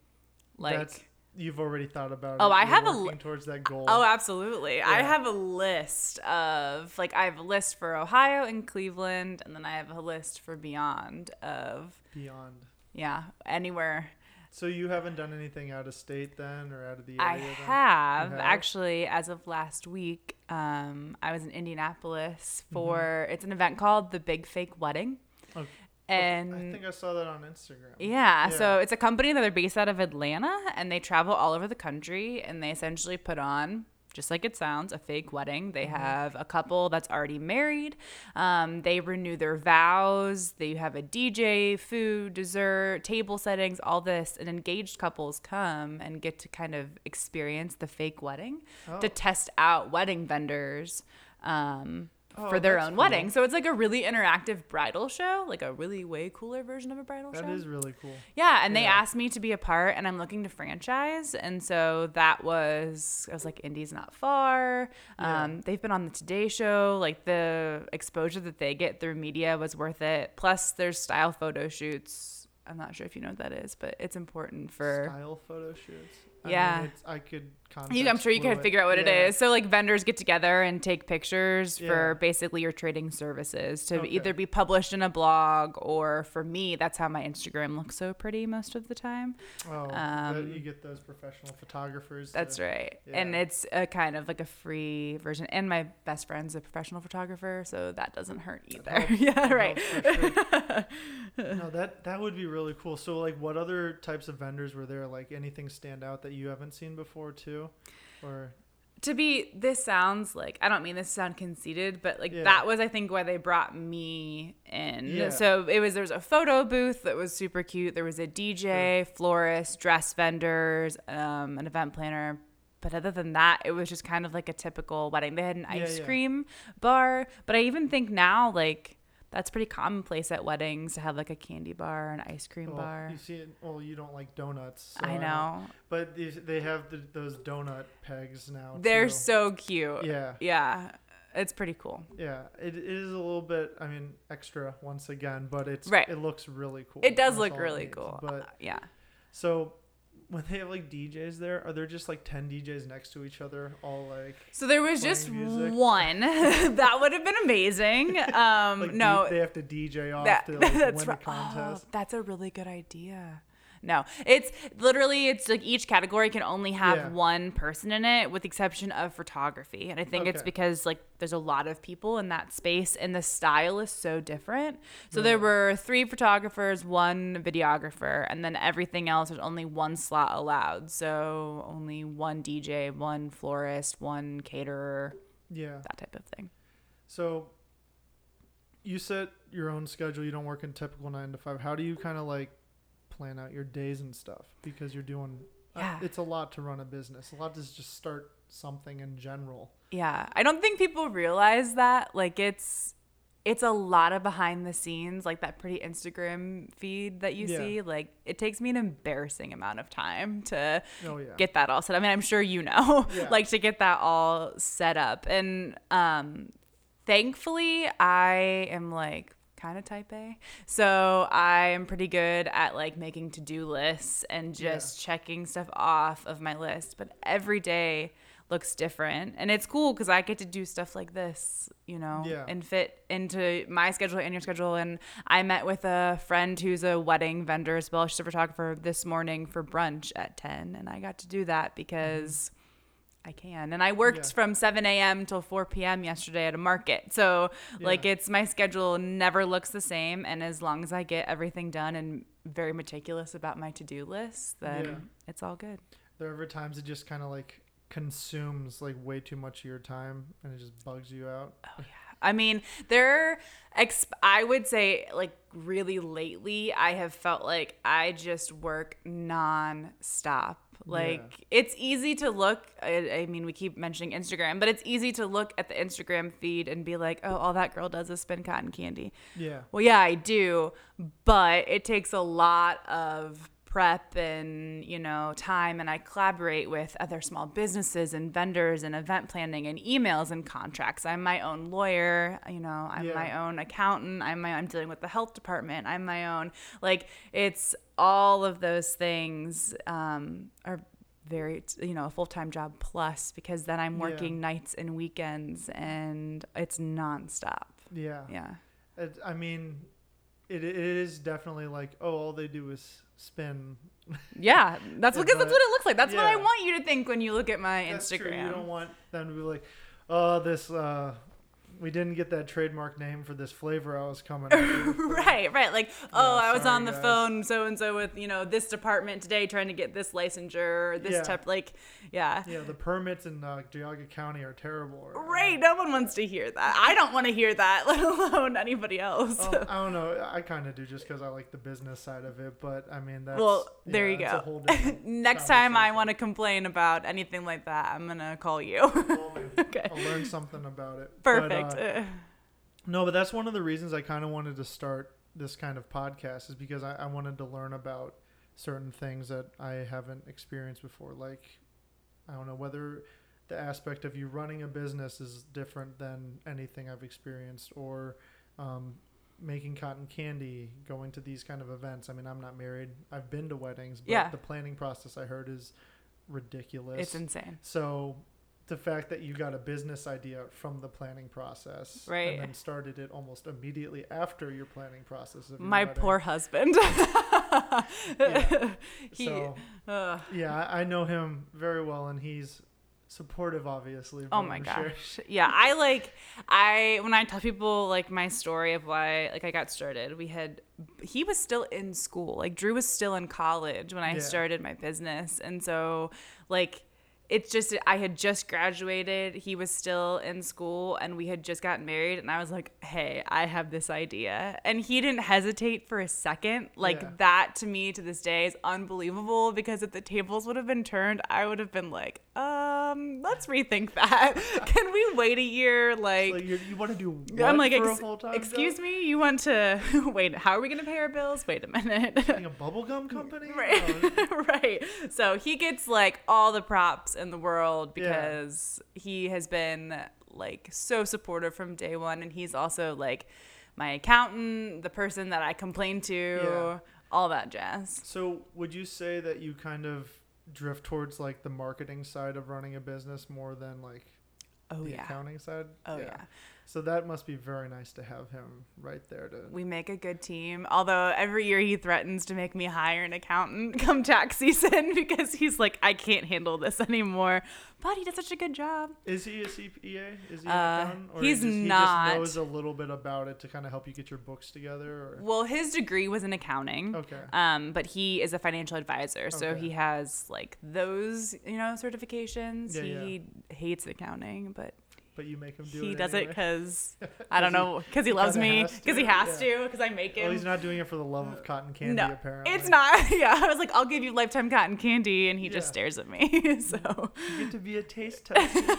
S2: like
S1: that's you've already thought about.
S2: Oh,
S1: it.
S2: I
S1: You're
S2: have a li-
S1: towards that goal.
S2: Oh, absolutely. I have a list of like I have a list for Ohio and Cleveland and then I have a list for beyond of
S1: beyond.
S2: yeah, anywhere.
S1: So you haven't done anything out of state then, or out of the
S2: I
S1: area? then?
S2: have,
S1: have?
S2: actually as of last week, um I was in Indianapolis
S1: Mm-hmm.
S2: for it's an event called the Big Fake Wedding.
S1: Okay.
S2: And
S1: I think I saw that on Instagram.
S2: Yeah,
S1: Yeah.
S2: so it's a company that they're based out of Atlanta and they travel all over the country and they essentially put on just like it sounds, a fake wedding. They
S1: Mm-hmm.
S2: have a couple that's already married. Um, they renew their vows. They have a DJ, food, dessert, table settings, all this. And engaged couples come and get to kind of experience the fake wedding
S1: Oh.
S2: to test out wedding vendors. Um,
S1: Oh,
S2: for their own
S1: cool.
S2: wedding. So it's like a really interactive bridal show, like a really way cooler version of a bridal
S1: That
S2: show.
S1: That is really cool.
S2: Yeah, and they asked me to be a part, and I'm looking to franchise, and so that was I was like, Indy's not far.
S1: Yeah.
S2: Um, they've been on the Today Show. Like the exposure that they get through media was worth it. Plus, there's style photo shoots. I'm not sure if you know what that is, but it's important for.
S1: Style photo shoots. I
S2: Yeah.
S1: mean, it's, I could.
S2: You, I'm sure you can figure out what
S1: Yeah.
S2: it is. So like vendors get together and take pictures
S1: Yeah.
S2: for basically your trading services to
S1: Okay.
S2: either be published in a blog or for me, that's how my Instagram looks so pretty most of the time.
S1: Oh,
S2: Um,
S1: you get those professional photographers.
S2: That's
S1: to-
S2: right. And it's a kind of like a free version. And my best friend's a professional photographer, so that doesn't hurt either. (laughs) yeah, right.
S1: sure. (laughs) no, that that would be really cool. So, like, what other types of vendors were there? Like, anything stand out that you haven't seen before, too, or
S2: to be this sounds like I don't mean this to sound conceited, but like
S1: Yeah.
S2: that was I think why they brought me in.
S1: Yeah.
S2: So it was there was a photo booth that was super cute. There was a DJ, florist, dress vendors, um, an event planner. But other than that, it was just kind of like a typical wedding. They had an ice
S1: yeah.
S2: cream bar, but I even think now like that's pretty commonplace at weddings to have like a candy bar, an ice cream
S1: Well,
S2: bar.
S1: You see, it, well, you don't like donuts. so
S2: I know.
S1: But they have the, those donut pegs now.
S2: They're
S1: too.
S2: so cute.
S1: Yeah,
S2: Yeah. It's pretty cool.
S1: yeah. It, it is a little bit. I mean, extra once again, but it's
S2: Right.
S1: It looks really cool.
S2: It does look really
S1: needs.
S2: cool.
S1: But
S2: yeah.
S1: so when they have like DJs there, are there just like ten DJs next to each other, all like?
S2: So there was just
S1: music?
S2: one. (laughs) that would have been amazing. (laughs) Um,
S1: like
S2: no,
S1: they have to DJ off
S2: that,
S1: to (laughs) like
S2: that's
S1: win a contest.
S2: Oh, that's a really good idea. No, it's literally it's like each category can only have
S1: Yeah.
S2: one person in it, with the exception of photography. And I think it's because like there's a lot of people in that space, and the style is so different. So there mm. were three photographers, one videographer, and then everything else there's only one slot allowed. So only one DJ, one florist, one caterer,
S1: Yeah.
S2: that type of thing.
S1: So you set your own schedule. You don't work in typical nine to five. How do you kind of like plan out your days and stuff? Because you're doing. uh,
S2: Yeah.
S1: it's a lot to run a business. A lot to just start something in general.
S2: Yeah, I don't think people realize that. Like it's it's a lot of behind the scenes, like that pretty Instagram feed that you
S1: Yeah.
S2: see. Like it takes me an embarrassing amount of time to
S1: Oh yeah.
S2: get that all set. I mean, I'm sure you know,
S1: Yeah. (laughs)
S2: like to get that all set up. And um thankfully I am like kind of type A. So I am pretty good at like making to-do lists and
S1: Yeah.
S2: just checking stuff off of my list, but every day looks different. And it's cool cuz I get to do stuff like this, you know,
S1: Yeah.
S2: and fit into my schedule and your schedule and I met with a friend who's a wedding vendor as well. She's a photographer this morning for brunch at 10 and I got to do that mm-hmm. because I can. And I worked.
S1: Yeah.
S2: from 7 a.m. till 4 p.m. yesterday at a market. So, like, it's my schedule never looks the same. And as long as I get everything done and very meticulous about my to do list, then
S1: Yeah.
S2: it's all good.
S1: There are ever times it just kind of like consumes like way too much of your time and it just bugs you out. Oh, yeah.
S2: I mean, there, exp- I would say, like, really lately, I have felt like I just work non-stop. Like, it's easy to look, I, I mean, we keep mentioning Instagram, but it's easy to look at the Instagram feed and be like, oh, all that girl does is spin cotton candy.
S1: Yeah.
S2: Well, yeah, I do, but it takes a lot of prep and, you know, time and I collaborate with other small businesses and vendors and event planning and emails and contracts. I'm my own lawyer, you know, I'm
S1: Yeah.
S2: my own accountant, I'm my I'm dealing with the health department, I'm my own like it's all of those things um are very you know a full-time job plus because then i'm
S1: Yeah.
S2: working nights and weekends and it's nonstop
S1: Yeah.
S2: yeah
S1: It, I mean, it, it is definitely like, oh, all they do is spin.
S2: Yeah, that's (laughs) because that's what it looks like. That's what I want you to think when you look at my
S1: That's true.
S2: Instagram.
S1: You don't want them to be like, oh, this, uh, we didn't get that trademark name for this flavor I was coming (laughs)
S2: right, right. Like, oh, I was on the
S1: guys.
S2: phone so and so with you know this department today trying to get this licensure or this
S1: Yeah.
S2: type. Like, yeah.
S1: Yeah, the permits in uh, Geauga County are terrible. or-
S2: Right. No one wants to hear that. I don't want to hear that, (laughs) let alone anybody else.
S1: Oh, I don't know. I kind of do just because I like the business side of it. But I mean, that's
S2: well, there
S1: yeah,
S2: you go. (laughs) Next time I want to complain about anything like that, I'm gonna call you.
S1: Well,
S2: okay.
S1: I'll learn something about it. But,
S2: Perfect.
S1: uh, No, but that's one of the reasons I kind of wanted to start this kind of podcast is because I, I wanted to learn about certain things that I haven't experienced before. Like, I don't know whether the aspect of you running a business is different than anything I've experienced, or um, making cotton candy, going to these kind of events. I mean, I'm not married. I've been to weddings, but
S2: Yeah.
S1: the planning process I heard is ridiculous.
S2: it's insane.
S1: So the fact that you got a business idea from the planning process
S2: Right.
S1: and then started it almost immediately after your planning process
S2: My
S1: wedding.
S2: poor husband.
S1: Yeah. (laughs) (laughs)
S2: he,
S1: so
S2: ugh.
S1: yeah I know him very well and he's supportive obviously
S2: Oh my gosh. Yeah, I like I when I tell people like my story of why like I got started, we had he was still in school. Like Drew was still in college when I
S1: Yeah.
S2: started my business. And so like it's just I had just graduated, he was still in school and we had just gotten married and I was like, "Hey, I have this idea." And he didn't hesitate for a second. Like
S1: Yeah.
S2: that to me to this day is unbelievable because if the tables would have been turned, I would have been like, "Um um, let's rethink that. (laughs) Can we wait a year? Like,
S1: you want to do what
S2: I'm like, ex- excuse me, you want to (laughs) wait? How are we gonna pay our bills? Wait a minute.
S1: a bubblegum company? (laughs)
S2: Right.
S1: No.
S2: right. So he gets like all the props in the world
S1: Yeah.
S2: because he has been like so supportive from day one. And he's also like my accountant, the person that I complain to,
S1: Yeah.
S2: all that jazz.
S1: So would you say that you kind of drift towards like the marketing side of running a business more than like
S2: Oh,
S1: the
S2: yeah.
S1: accounting side?
S2: Oh, yeah.
S1: So that must be very nice to have him right there to.
S2: We make a good team. Although every year he threatens to make me hire an accountant (laughs) come tax season (laughs) because he's like, I can't handle this anymore. But he does such a good job.
S1: Is he a CPA? Is he an
S2: Uh,
S1: accountant? Or
S2: he's
S1: he just,
S2: not.
S1: He just knows a little bit about it to kind of help you get your books together. Or
S2: Well, his degree was in accounting.
S1: okay.
S2: Um, but he is a financial advisor, so
S1: Okay.
S2: he has like those, you know, certifications.
S1: Yeah,
S2: he hates accounting, but
S1: But you make him do
S2: he
S1: it.
S2: He does it because (laughs) I don't know, because he loves me, because he has
S1: yeah.
S2: to, because I make him.
S1: Well, he's not doing it for the love of cotton candy.
S2: no,
S1: apparently.
S2: it's not. (laughs) Yeah, I was like, I'll give you lifetime cotton candy, and he just stares at me. (laughs) so,
S1: You get to be a taste tester.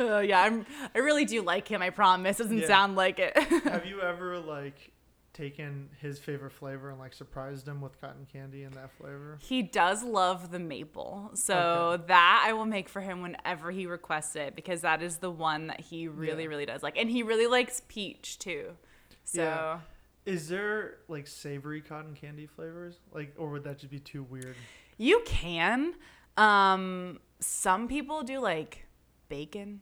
S2: uh, yeah, I'm. I really do like him. I promise. Doesn't
S1: Yeah.
S2: sound like it.
S1: have you ever like taken his favorite flavor and like surprised him with cotton candy in that flavor?
S2: He does love the maple. So
S1: Okay.
S2: that I will make for him whenever he requests it because that is the one that he really,
S1: Yeah.
S2: really does like. And he really likes peach too. So
S1: Yeah. Is there like savory cotton candy flavors? Like, or would that just be too weird?
S2: you can. Um some people do like bacon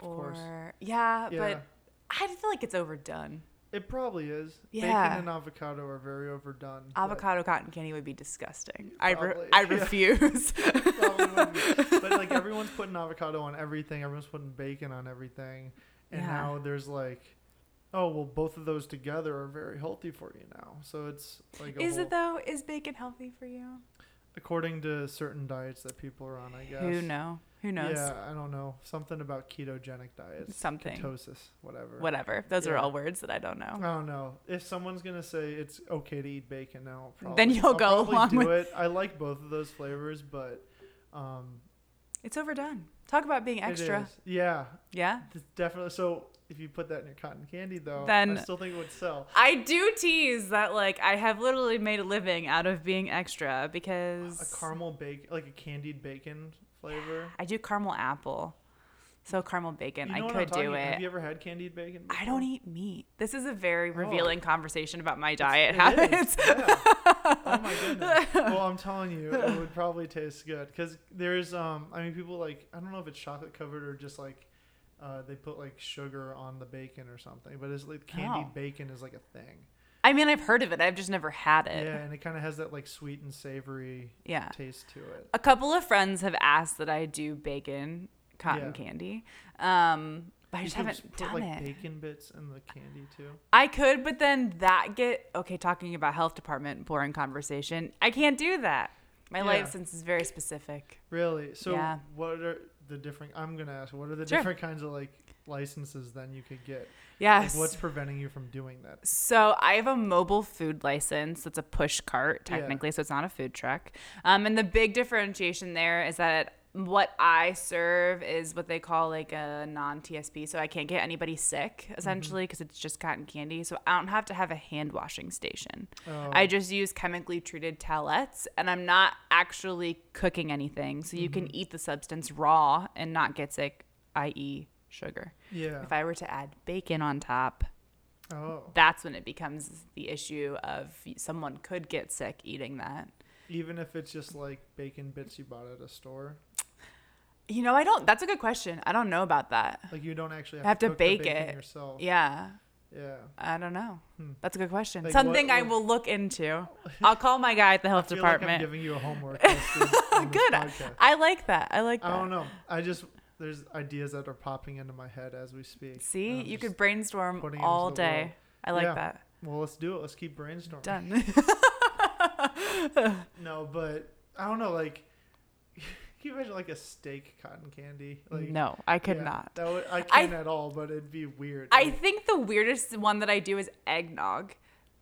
S1: Of
S2: or
S1: course.
S2: yeah,
S1: Yeah.
S2: but I feel like it's overdone.
S1: It probably is.
S2: Yeah.
S1: Bacon and avocado are very overdone.
S2: Avocado cotton candy would be disgusting. I re- I (laughs)
S1: yeah.
S2: refuse. (laughs)
S1: probably. (laughs) But like everyone's putting avocado on everything. Everyone's putting bacon on everything. And
S2: Yeah.
S1: now there's like, oh well, both of those together are very healthy for you now. So it's like
S2: is
S1: whole,
S2: it though? Is bacon healthy for you?
S1: according to certain diets that people are on. I guess.
S2: Who know? Who knows?
S1: Yeah, I don't know. Something about ketogenic diets.
S2: Something.
S1: Ketosis, whatever.
S2: Whatever. Those are all words that I don't know.
S1: I don't know. If someone's gonna say it's okay to eat bacon now, probably,
S2: Then you'll
S1: I'll
S2: go along
S1: do
S2: with-
S1: it. I like both of those flavors, but um,
S2: It's overdone. Talk about being extra.
S1: Yeah,
S2: Yeah.
S1: definitely. So if you put that in your cotton candy, though,
S2: Then-
S1: I still think it would sell.
S2: I do tease that like I have literally made a living out of being extra because
S1: A caramel bacon, like a candied bacon flavor.
S2: I do caramel apple. So caramel bacon,
S1: You know
S2: I could do
S1: talking- Have you ever had candied bacon?
S2: I don't eat meat. This is a very revealing conversation about my diet
S1: it
S2: habits.
S1: yeah. (laughs) oh my goodness. Well, I'm telling you, it would probably taste good because there's um. I mean, people like I don't know if it's chocolate covered or just like. Uh, they put like sugar on the bacon or something, but it's like candied
S2: Oh.
S1: bacon is like a thing.
S2: I mean, I've heard of it. I've just never had it.
S1: Yeah, and it kind of has that like sweet and savory
S2: Yeah.
S1: taste to it.
S2: A couple of friends have asked that I do bacon cotton
S1: Yeah.
S2: candy. Um, but I just haven't
S1: put
S2: done
S1: like
S2: it.
S1: bacon bits in the candy too.
S2: I could, but then that get okay. Talking about health department, boring conversation. I can't do that. My
S1: Yeah.
S2: license is very specific.
S1: Really? So
S2: Yeah.
S1: what are the different? I'm gonna ask. What are the
S2: Sure.
S1: different kinds of like licenses then you could get?
S2: Yes.
S1: Like, what's preventing you from doing that?
S2: So I have a mobile food license. That's a push cart
S1: Yeah.
S2: technically, so it's not a food truck. Um, and the big differentiation there is that what I serve is what they call like a non-TSP. So I can't get anybody sick essentially because it's just cotton candy. So I don't have to have a hand washing station.
S1: Oh,
S2: I just use chemically treated towelettes and I'm not actually cooking anything. So you
S1: Mm-hmm.
S2: can eat the substance raw and not get sick, i.e., sugar.
S1: yeah.
S2: If I were to add bacon on top,
S1: oh,
S2: that's when it becomes the issue of someone could get sick eating that.
S1: even if it's just like bacon bits you bought at a store,
S2: You know, I don't. That's a good question. I don't know about that.
S1: like you don't actually have,
S2: have to
S1: the
S2: bake it.
S1: yourself.
S2: Yeah,
S1: Yeah.
S2: I don't know.
S1: Hmm.
S2: That's a good question.
S1: Like,
S2: Something
S1: what-
S2: I will look into. (laughs) I'll call my guy at the health
S1: feel like I'm
S2: department.
S1: giving you a homework. (laughs) question on this
S2: good.
S1: podcast.
S2: I like that. I like that.
S1: I don't know. I just there's ideas that are popping into my head as we speak.
S2: See, you could brainstorm all day.
S1: world.
S2: I like
S1: Yeah.
S2: that.
S1: Well, let's do it. Let's keep brainstorming.
S2: Done. (laughs) (laughs)
S1: No, but I don't know. Like, (laughs) can you imagine like a steak cotton candy? Like,
S2: no, I could
S1: yeah,
S2: not.
S1: That would, I can't at all. But it'd be weird.
S2: I
S1: Like,
S2: think the weirdest one that I do is eggnog.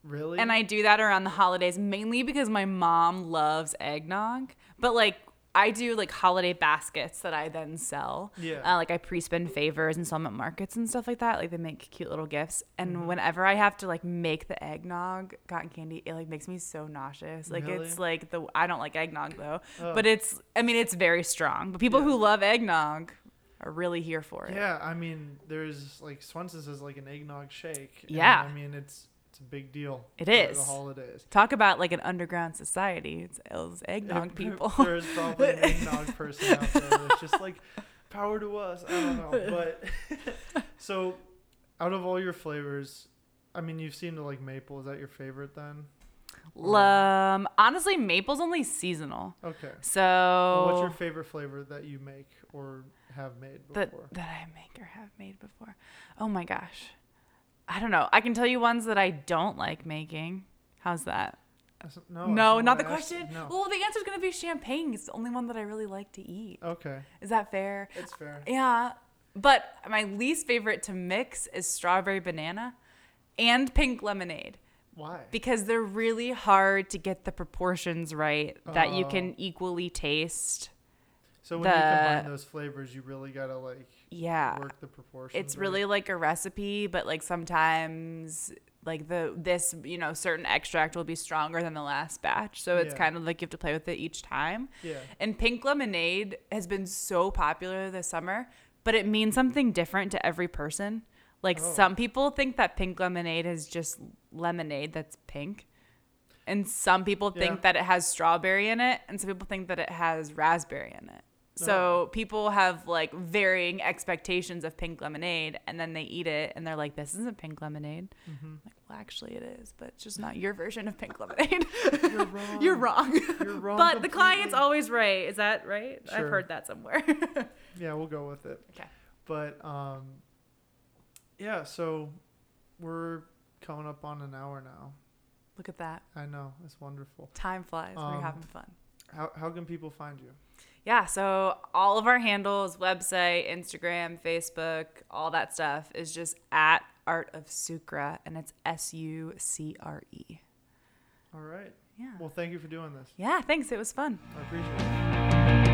S1: really.
S2: And I do that around the holidays mainly because my mom loves eggnog. But like I do like holiday baskets that I then sell.
S1: Yeah.
S2: Uh, like I pre-spin favors and sell them at markets and stuff like that. Like they make cute little gifts. And
S1: Mm-hmm.
S2: whenever I have to like make the eggnog cotton candy, it like makes me so nauseous. Like
S1: Really?
S2: it's like the I don't like eggnog though,
S1: Oh.
S2: but it's I mean it's very strong. But people
S1: Yeah.
S2: who love eggnog are really here for it.
S1: Yeah, I mean, there's like Swenson's is like an eggnog shake. and,
S2: Yeah.
S1: I mean, it's it's a big deal.
S2: It is.
S1: the holidays.
S2: Talk about like an underground society. It's those eggnog
S1: It- (laughs)
S2: people.
S1: There's probably an eggnog person out there that's just like power to us. I don't know, but (laughs) so out of all your flavors, I mean, you've seemed to like maple. Is that your favorite then?
S2: um, honestly, maple's only seasonal.
S1: Okay.
S2: So
S1: Well, what's your favorite flavor that you make or have made before?
S2: that that I make or have made before. Oh my gosh. I don't know. I can tell you ones that I don't like making. How's that?
S1: No,
S2: no, not the
S1: what I asked.
S2: question.
S1: No.
S2: Well, the answer's going to be champagne. It's the only one that I really like to eat.
S1: Okay,
S2: Is that fair?
S1: it's fair.
S2: Yeah. But my least favorite to mix is strawberry banana and pink lemonade
S1: Why?
S2: because they're really hard to get the proportions right that you
S1: Oh.
S2: can equally taste.
S1: So when you combine those flavors, you really gotta like
S2: Yeah.
S1: work the proportions.
S2: it's
S1: right?
S2: really like a recipe but like sometimes like the this you know certain extract will be stronger than the last batch so it's
S1: Yeah.
S2: kind of like you have to play with it each time
S1: yeah.
S2: and pink lemonade has been so popular this summer but it means something different to every person like
S1: Oh.
S2: some people think that pink lemonade is just lemonade that's pink and some people think
S1: Yeah.
S2: that it has strawberry in it and some people think that it has raspberry in it so people have like varying expectations of pink lemonade and then they eat it and they're like this isn't pink lemonade
S1: Mhm.
S2: like well actually it is but it's just not your version of pink lemonade (laughs)
S1: You're (laughs) wrong.
S2: you're wrong
S1: You're (laughs) wrong.
S2: but the client's always right is that right i've heard that somewhere
S1: Yeah, we'll go with it.
S2: Okay.
S1: But um, yeah. So we're coming up on an hour now.
S2: look at that
S1: I know it's wonderful.
S2: time flies we're
S1: Um,
S2: having fun
S1: How how can people find you?
S2: Yeah, so all of our handles, website, Instagram, Facebook, all that stuff is just at Art of Sucre and it's S U C R E.
S1: All right.
S2: Yeah.
S1: Well, thank you for doing this.
S2: Yeah, thanks. It was fun.
S1: I appreciate it.